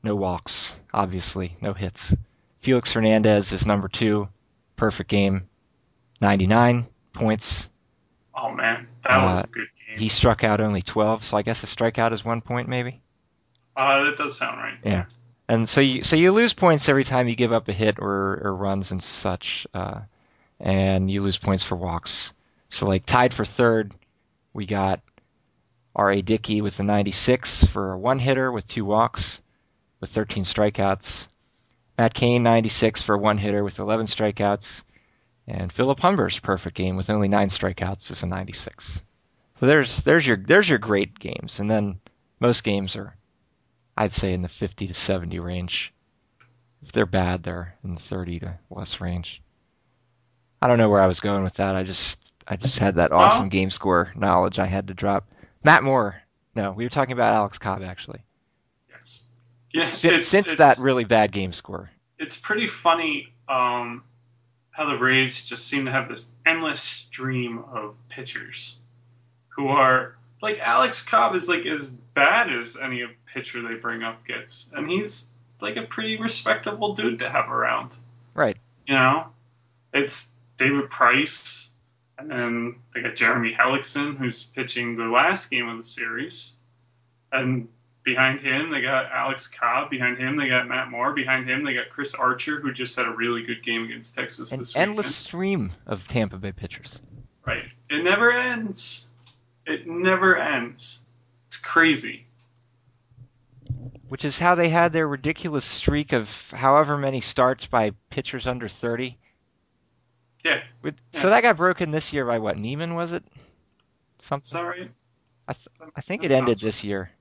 No walks, obviously, no hits. Felix Hernandez is number two, perfect game, 99 points. Oh man, that uh, was a good game. He struck out only 12, so I guess a strikeout is one point, maybe. Uh, that does sound right. Yeah, and so you so you lose points every time you give up a hit or or runs and such, uh, and you lose points for walks. So like tied for third, we got R.A. Dickey with the 96 for a one hitter with two walks, with 13 strikeouts. Matt Cain 96 for a one hitter with 11 strikeouts, and Philip Humber's perfect game with only nine strikeouts is a 96. So there's there's your there's your great games, and then most games are, I'd say, in the 50 to 70 range. If they're bad, they're in the 30 to less range. I don't know where I was going with that. I just I just had that awesome game score knowledge I had to drop. Matt Moore. No, we were talking about Alex Cobb actually. Yes. Yes. Since, it's, since it's, that really bad game score. It's pretty funny um, how the Rays just seem to have this endless stream of pitchers who are like Alex Cobb is like as bad as any pitcher they bring up gets, and he's like a pretty respectable dude to have around. Right. You know, it's David Price, and they got Jeremy Hellickson, who's pitching the last game of the series, and Behind him, they got Alex Cobb. Behind him, they got Matt Moore. Behind him, they got Chris Archer, who just had a really good game against Texas An this weekend. endless stream of Tampa Bay pitchers. Right. It never ends. It never ends. It's crazy. Which is how they had their ridiculous streak of however many starts by pitchers under 30. Yeah. So yeah. that got broken this year by what? Niemann, was it? Something. Sorry. I, th- I think that it ended this year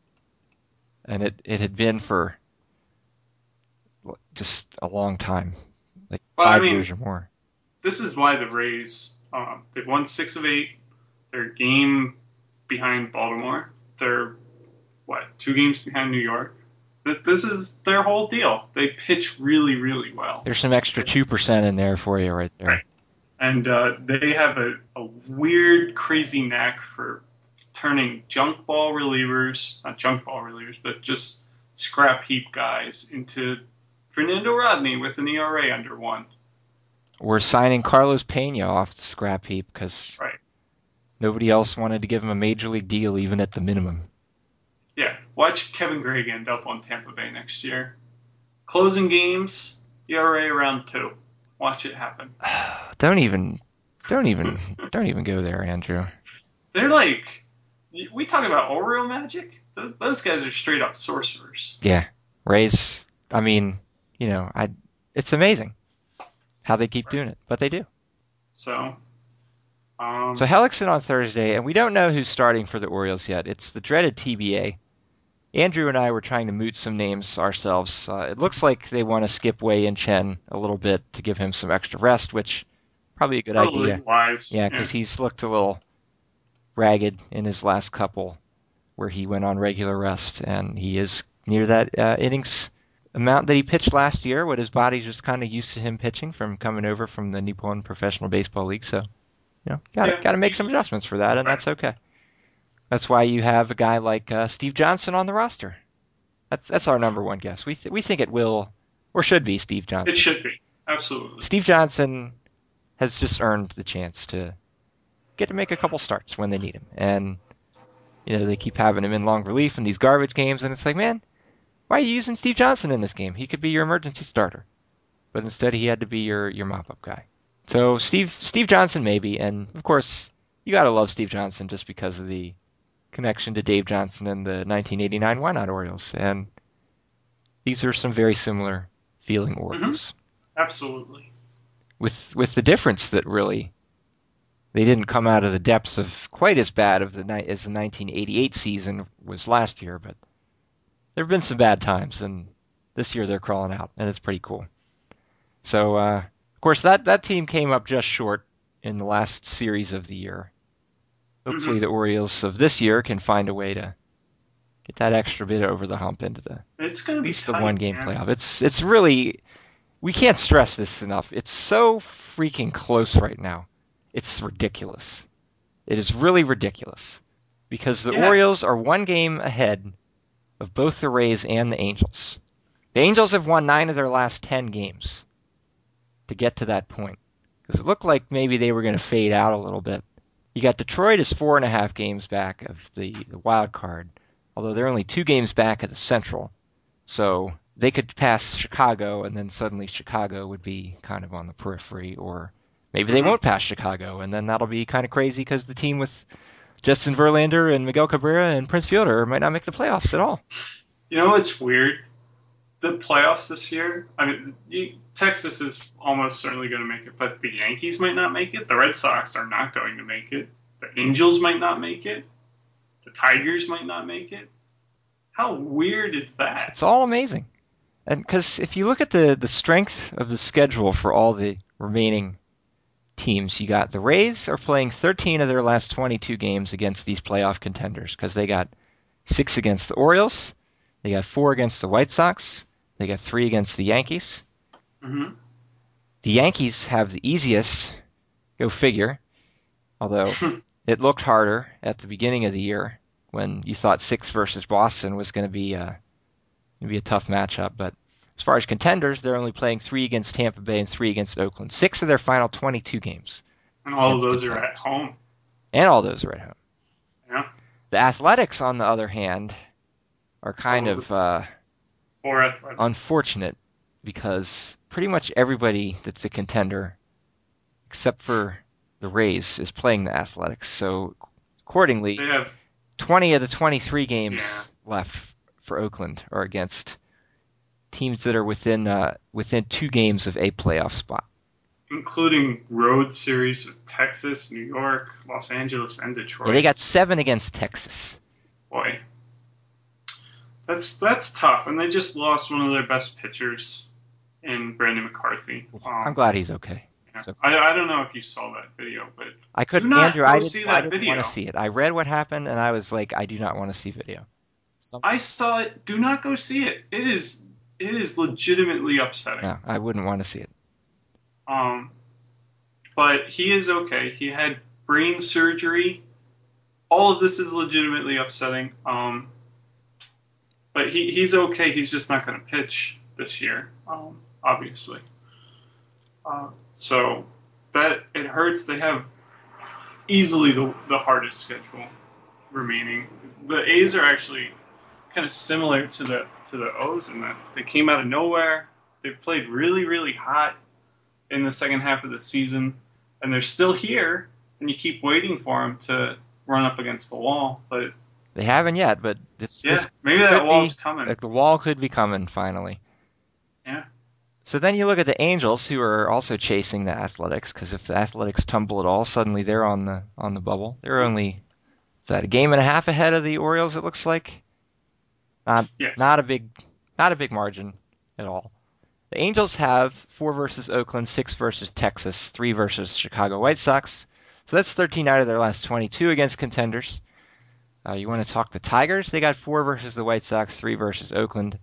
and it it had been for just a long time, like well, five I mean, years or more. This is why the Rays um, they've won six of eight. Their game behind Baltimore. They're what two games behind New York. This, this is their whole deal. They pitch really, really well. There's some extra two percent in there for you right there. Right. And uh, they have a, a weird, crazy knack for turning junk ball relievers, not junk ball relievers, but just scrap heap guys into Fernando Rodney with an ERA under one. We're signing Carlos Pena off the scrap heap because Right. nobody else wanted to give him a major league deal, even at the minimum. Yeah, watch Kevin Gregg end up on Tampa Bay next year. Closing games, ERA around two. Watch it happen. Don't even, don't even, don't even go there, Andrew. They're like, we talk about Oriole magic. Those, those guys are straight up sorcerers. Yeah, Rays. I mean, you know, I. It's amazing how they keep doing it, but they do. So, um, So Hellickson on Thursday, and we don't know who's starting for the Orioles yet. It's the dreaded TBA. Andrew and I were trying to moot some names ourselves. Uh, it looks like they want to skip Wei-Yin Chen a little bit to give him some extra rest, which probably a good probably idea. wise. Yeah, because he's looked a little ragged in his last couple, where he went on regular rest, and he is near that uh, innings amount that he pitched last year. What his body's just kind of used to him pitching from coming over from the Nippon Professional Baseball League. So, you know, got to Yeah. got to make some adjustments for that, and that's okay. That's why you have a guy like uh, Steve Johnson on the roster. That's that's our number one guess. We th- we think it will or should be Steve Johnson. It should be absolutely. Steve Johnson has just earned the chance to get to make a couple starts when they need him. And you know, they keep having him in long relief in these garbage games and it's like, man, why are you using Steve Johnson in this game? He could be your emergency starter. But instead he had to be your your mop up guy. So Steve Steve Johnson maybe and of course you got to love Steve Johnson just because of the connection to Dave Johnson and the 1989 Why Not Orioles and these are some very similar feeling Orioles Absolutely. with with the difference that really they didn't come out of the depths of quite as bad of the ni- as the 1988 season was last year, but there have been some bad times, and this year they're crawling out, and it's pretty cool. So, uh, of course, that that team came up just short in the last series of the year. Hopefully, Mhm. the Orioles of this year can find a way to get that extra bit over the hump into the It's going to at be least the one game man. playoff. It's it's really we can't stress this enough. It's so freaking close right now. It's ridiculous. It is really ridiculous because the Yeah. Orioles are one game ahead of both the Rays and the Angels. The Angels have won nine of their last ten games to get to that point because it looked like maybe they were going to fade out a little bit. You got Detroit is four and a half games back of the, the wild card, although they're only two games back of the Central. So they could pass Chicago, and then suddenly Chicago would be kind of on the periphery, or maybe they won't pass Chicago, and then that'll be kind of crazy because the team with Justin Verlander and Miguel Cabrera and Prince Fielder might not make the playoffs at all. You know it's weird? The playoffs this year. I mean, you, Texas is almost certainly going to make it, but the Yankees might not make it. The Red Sox are not going to make it. The Angels might not make it. The Tigers might not make it. How weird is that? It's all amazing. And because if you look at the, the strength of the schedule for all the remaining teams, you got the Rays are playing 13 of their last 22 games against these playoff contenders because they got six against the Orioles, they got four against the White Sox, they got three against the Yankees. hmm The Yankees have the easiest, go figure, although it looked harder at the beginning of the year when you thought six versus Boston was going to be uh, gonna be a tough matchup. But as far as contenders, they're only playing three against Tampa Bay and three against Oakland. Six of their final 22 games, and all of those are at home. and all those are at home. Yeah. The Athletics, on the other hand, are kind Oh. of uh, Or athletics. unfortunate because pretty much everybody that's a contender, except for the Rays, is playing the Athletics. So accordingly, They have 20 of the 23 games Yeah. left for Oakland are against teams that are within uh, within two games of a playoff spot. including road series with Texas, New York, Los Angeles, and Detroit. Yeah, they got seven against Texas. Boy, that's that's tough, and they just lost one of their best pitchers in Brandon McCarthy. I'm Um, glad he's okay. yeah. so- I, I don't know if you saw that video, but I couldn't, not Andrew. I see didn't, I that didn't want to see it. I read what happened and I was like, I do not want to see video. Some, I saw it. Do not go see it. It is it is legitimately upsetting. no, I wouldn't want to see it. Um, but he is okay. He had brain surgery all of this is legitimately upsetting. Um, but he, he's okay. He's just not going to pitch this year, um, obviously. Uh, so that it hurts. They have easily the, the hardest schedule remaining. The A's are actually kind of similar to the to the O's in that they came out of nowhere. They played really really hot in the second half of the season, and they're still here. And you keep waiting for them to run up against the wall, but They haven't yet, but this, yeah, this maybe that wall's be- coming. like the wall could be coming finally. Yeah. So then you look at the Angels, who are also chasing the Athletics, because if the Athletics tumble at all, suddenly they're on the on the bubble. They're only is that a game and a half ahead of the Orioles? It looks like. Not Yes. not a big not a big margin at all. The Angels have four versus Oakland, six versus Texas, three versus Chicago White Sox. So that's 13 out of their last 22 against contenders. Uh, you want to talk the Tigers? They got four versus the White Sox, three versus Oakland,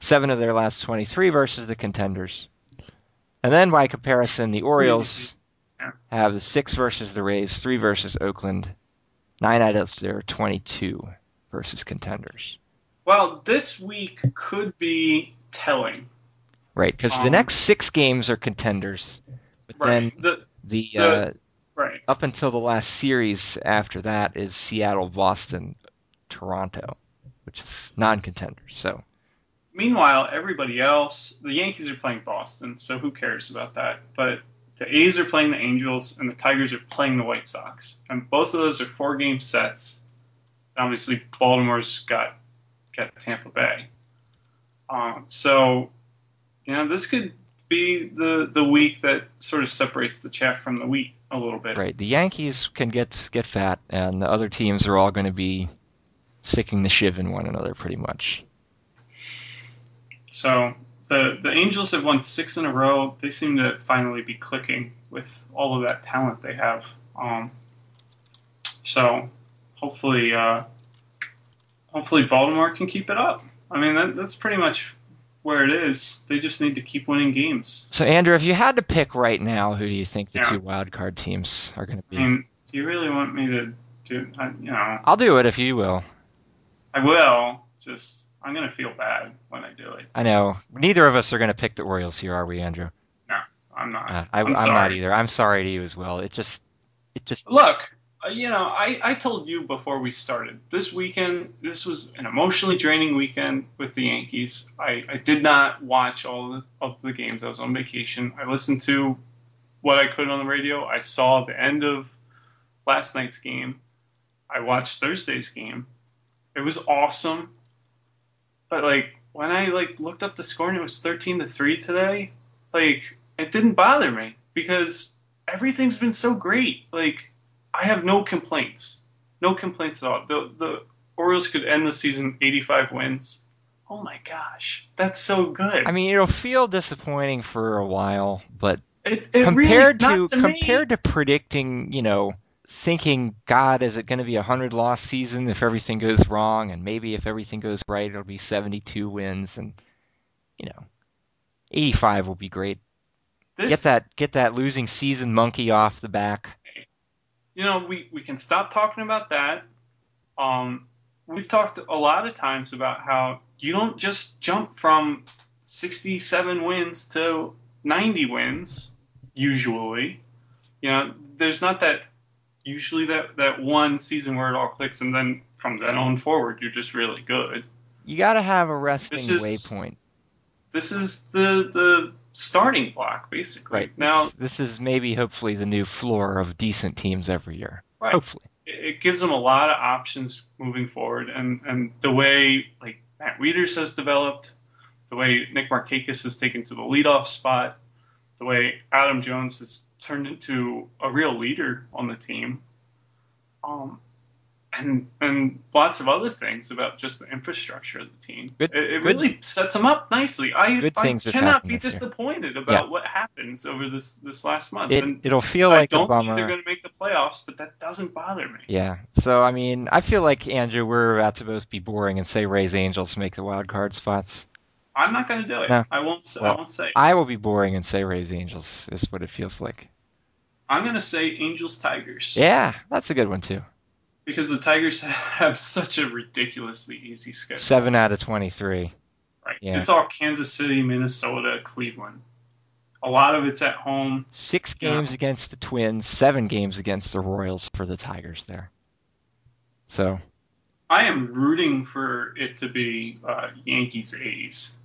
seven of their last 23 versus the contenders. And then by comparison, the Orioles have six versus the Rays, three versus Oakland, nine out of their 22 versus contenders. Well, this week could be telling. Right, because the Um, next six games are contenders, but Right. then the the, the- uh, right. up until the last series after that is Seattle, Boston, Toronto, which is non-contenders. So Meanwhile, everybody else, the Yankees are playing Boston, so who cares about that? But the A's are playing the Angels, and the Tigers are playing the White Sox, and both of those are four-game sets. Obviously, Baltimore's got got Tampa Bay. Um, so, you know, this could be the the week that sort of separates the chaff from the wheat a little bit. right, the Yankees can get get fat, and the other teams are all going to be sticking the shiv in one another pretty much. So the the Angels have won six in a row. They seem to finally be clicking with all of that talent they have. Um, so hopefully, uh, hopefully Baltimore can keep it up. I mean, that, that's pretty much where it is. They just need to keep winning games. So Andrew, if you had to pick right now, who do you think the Yeah. two wild card teams are going to I be? mean, do you really want me to do? I, you know, I'll do it if you will. I will. Just I'm gonna feel bad when I do it. I know neither of us are going to pick the Orioles here, are we, Andrew? No, I'm not. Uh, I, I'm I'm not either. I'm sorry to you as well. It just, it just Look, Uh, you know, I, I told you before we started this weekend. This was an emotionally draining weekend with the Yankees. I, I did not watch all of the, games. I was on vacation. I listened to what I could on the radio. I saw the end of last night's game. I watched Thursday's game. It was awesome. But like when I like looked up the score and it was thirteen to three today, like it didn't bother me because everything's been so great. Like I have no complaints, no complaints at all. The the Orioles could end the season 85 wins. Oh my gosh, that's so good. I mean, it'll feel disappointing for a while, but it, it compared really, to, to me. compared to predicting, you know, thinking, God, is it going to be a hundred loss season if everything goes wrong, and maybe if everything goes right, it'll be 72 wins, and you know, 85 will be great. this, Get that get that losing season monkey off the back. You know, we, we can stop talking about that. Um, we've talked a lot of times about how you don't just jump from 67 wins to 90 wins, usually. You know, there's not that, usually that, that one season where it all clicks and then from then on forward, you're just really good. You got to have a resting This is- waypoint, This is the, the starting block, basically. right? Now, this, this is maybe hopefully the new floor of decent teams every year. Right. Hopefully. it it gives them a lot of options moving forward, and and the way like Matt Wieters has developed, the way Nick Markakis has taken to the leadoff spot, the way Adam Jones has turned into a real leader on the team, um, and and lots of other things about just the infrastructure of the team. Good- it it good- really sets them up nicely. I, I cannot be this year. disappointed about Yeah. what happens over this this last month. It it'll feel I like a don't think they're going to make the playoffs, but that doesn't bother me. Yeah. So I mean, I feel like Andrew, we're about to both be boring and say Rays Angels make the wild card spots. I'm not going to do it. No. I won't. Say, I won't say. I will be boring and say Rays Angels is what it feels like. I'm going to say Angels Tigers. Yeah, that's a good one too. Because the Tigers have such a ridiculously easy schedule. Seven out of 23. Right. Yeah. It's all Kansas City, Minnesota, Cleveland. A lot of it's at home. Six Yeah. games against the Twins, seven games against the Royals for the Tigers there. So, I am rooting for it to be uh, Yankees A's.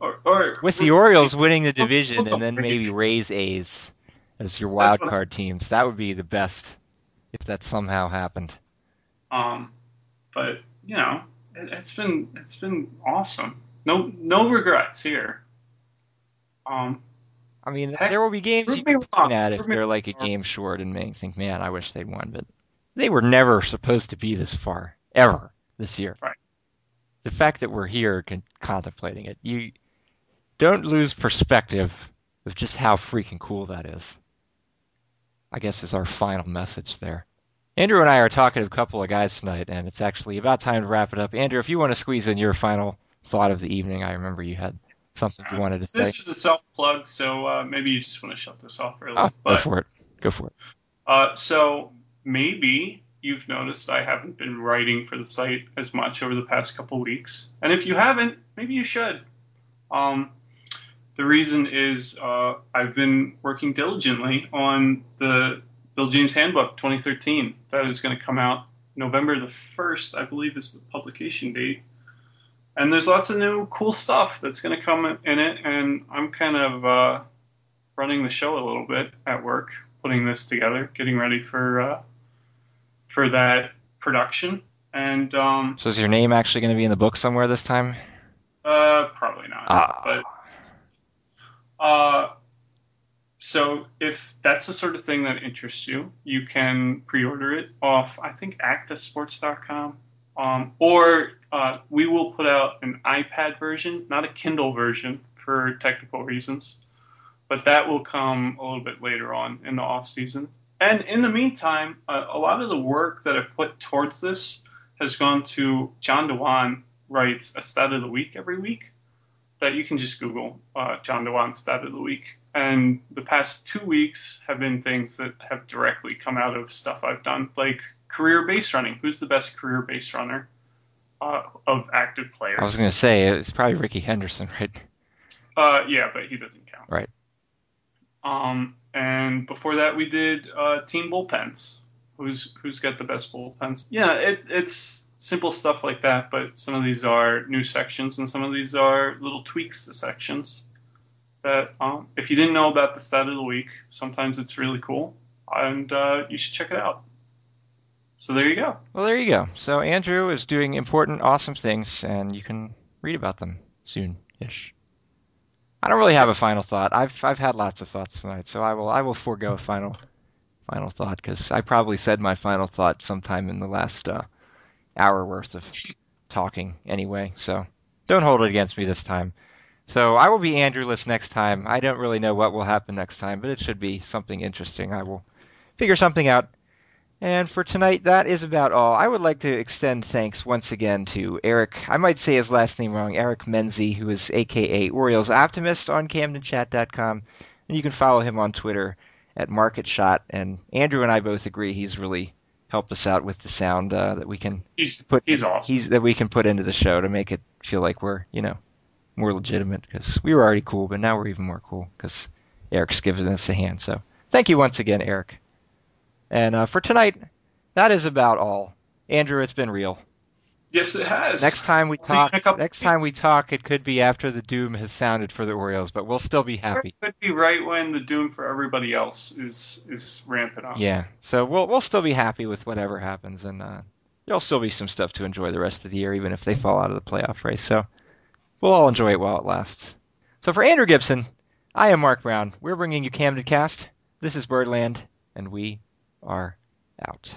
Or, or with the Orioles winning the division and then maybe Rays A's as your wild card teams, that would be the best if that somehow happened. Um, but you know, it, it's been it's been awesome. No no regrets here. Um, I mean, Heck, there will be games you can wrong. at if they're like a game short and make think, man, I wish they'd won, but they were never supposed to be this far ever this year. Right. The fact that we're here con- contemplating it, you don't lose perspective of just how freaking cool that is. I guess is our final message there. Andrew and I are talking to a couple of guys tonight, and it's actually about time to wrap it up. Andrew, if you want to squeeze in your final thought of the evening, I remember you had something you wanted to say. this is a self plug, so uh, maybe you just want to shut this off early. Oh, go for it. Go for it. Uh, so maybe you've noticed I haven't been writing for the site as much over the past couple weeks, and if you haven't, maybe you should. Um, the reason is uh, I've been working diligently on the Bill James Handbook 2013 that is going to come out November the 1st, I believe, is the publication date. And there's lots of new cool stuff that's going to come in it, and I'm kind of uh, running the show a little bit at work, putting this together, getting ready for uh, for that production. And um, So is your name actually going to be in the book somewhere this time? uh, probably not, Ah. but Uh, so if that's the sort of thing that interests you, you can pre-order it off, I think, actasports.com. Um, or uh, we will put out an iPad version, not a Kindle version for technical reasons. But that will come a little bit later on in the off season. And in the meantime, uh, a lot of the work that I've put towards this has gone to John Dewan writes a stat of the week every week that you can just Google uh, John Dewan stat of the week. And the past two weeks have been things that have directly come out of stuff I've done, like career base running. Who's the best career base runner uh, of active players? I was going to say it's probably Rickey Henderson, right? Uh, yeah, but he doesn't count. Right. Um, and before that, we did uh, team bullpens. Who's who's got the best bullpens? Yeah, it, it's simple stuff like that. But some of these are new sections, and some of these are little tweaks to sections. That um, if you didn't know about the stat of the week, sometimes it's really cool, and uh, you should check it out. So there you go. Well, there you go. So Andrew is doing important, awesome things, and you can read about them soon-ish. I don't really have a final thought. I've I've had lots of thoughts tonight, so I will I will forego a final final thought because I probably said my final thought sometime in the last uh, hour worth of talking anyway. So don't hold it against me this time. So I will be Andrewless next time. I don't really know what will happen next time, but it should be something interesting. I will figure something out. And for tonight, that is about all. I would like to extend thanks once again to Eric. I might say his last name wrong, Eric Menzie, who is AKA Orioles Optimist on CamdenChat.com, and you can follow him on Twitter at MarketShot. And Andrew and I both agree he's really helped us out with the sound uh, that we can He's put he's awesome. he's that we can put into the show to make it feel like we're you know more legitimate because we were already cool, but now we're even more cool because Eric's given us a hand. So thank you once again, Eric. And uh, for tonight, that is about all. Andrew, it's been real. yes, it has. Next time we talk, next time we talk, it could be after the doom has sounded for the Orioles, but we'll still be happy. It could be right when the doom for everybody else is is ramping up. Yeah, so we'll we'll still be happy with whatever happens, and uh, there'll still be some stuff to enjoy the rest of the year, even if they fall out of the playoff race. So we'll all enjoy it while it lasts. So for Andrew Gibson, I am Mark Brown. We're bringing you Camden Cast. This is Birdland, and we are out.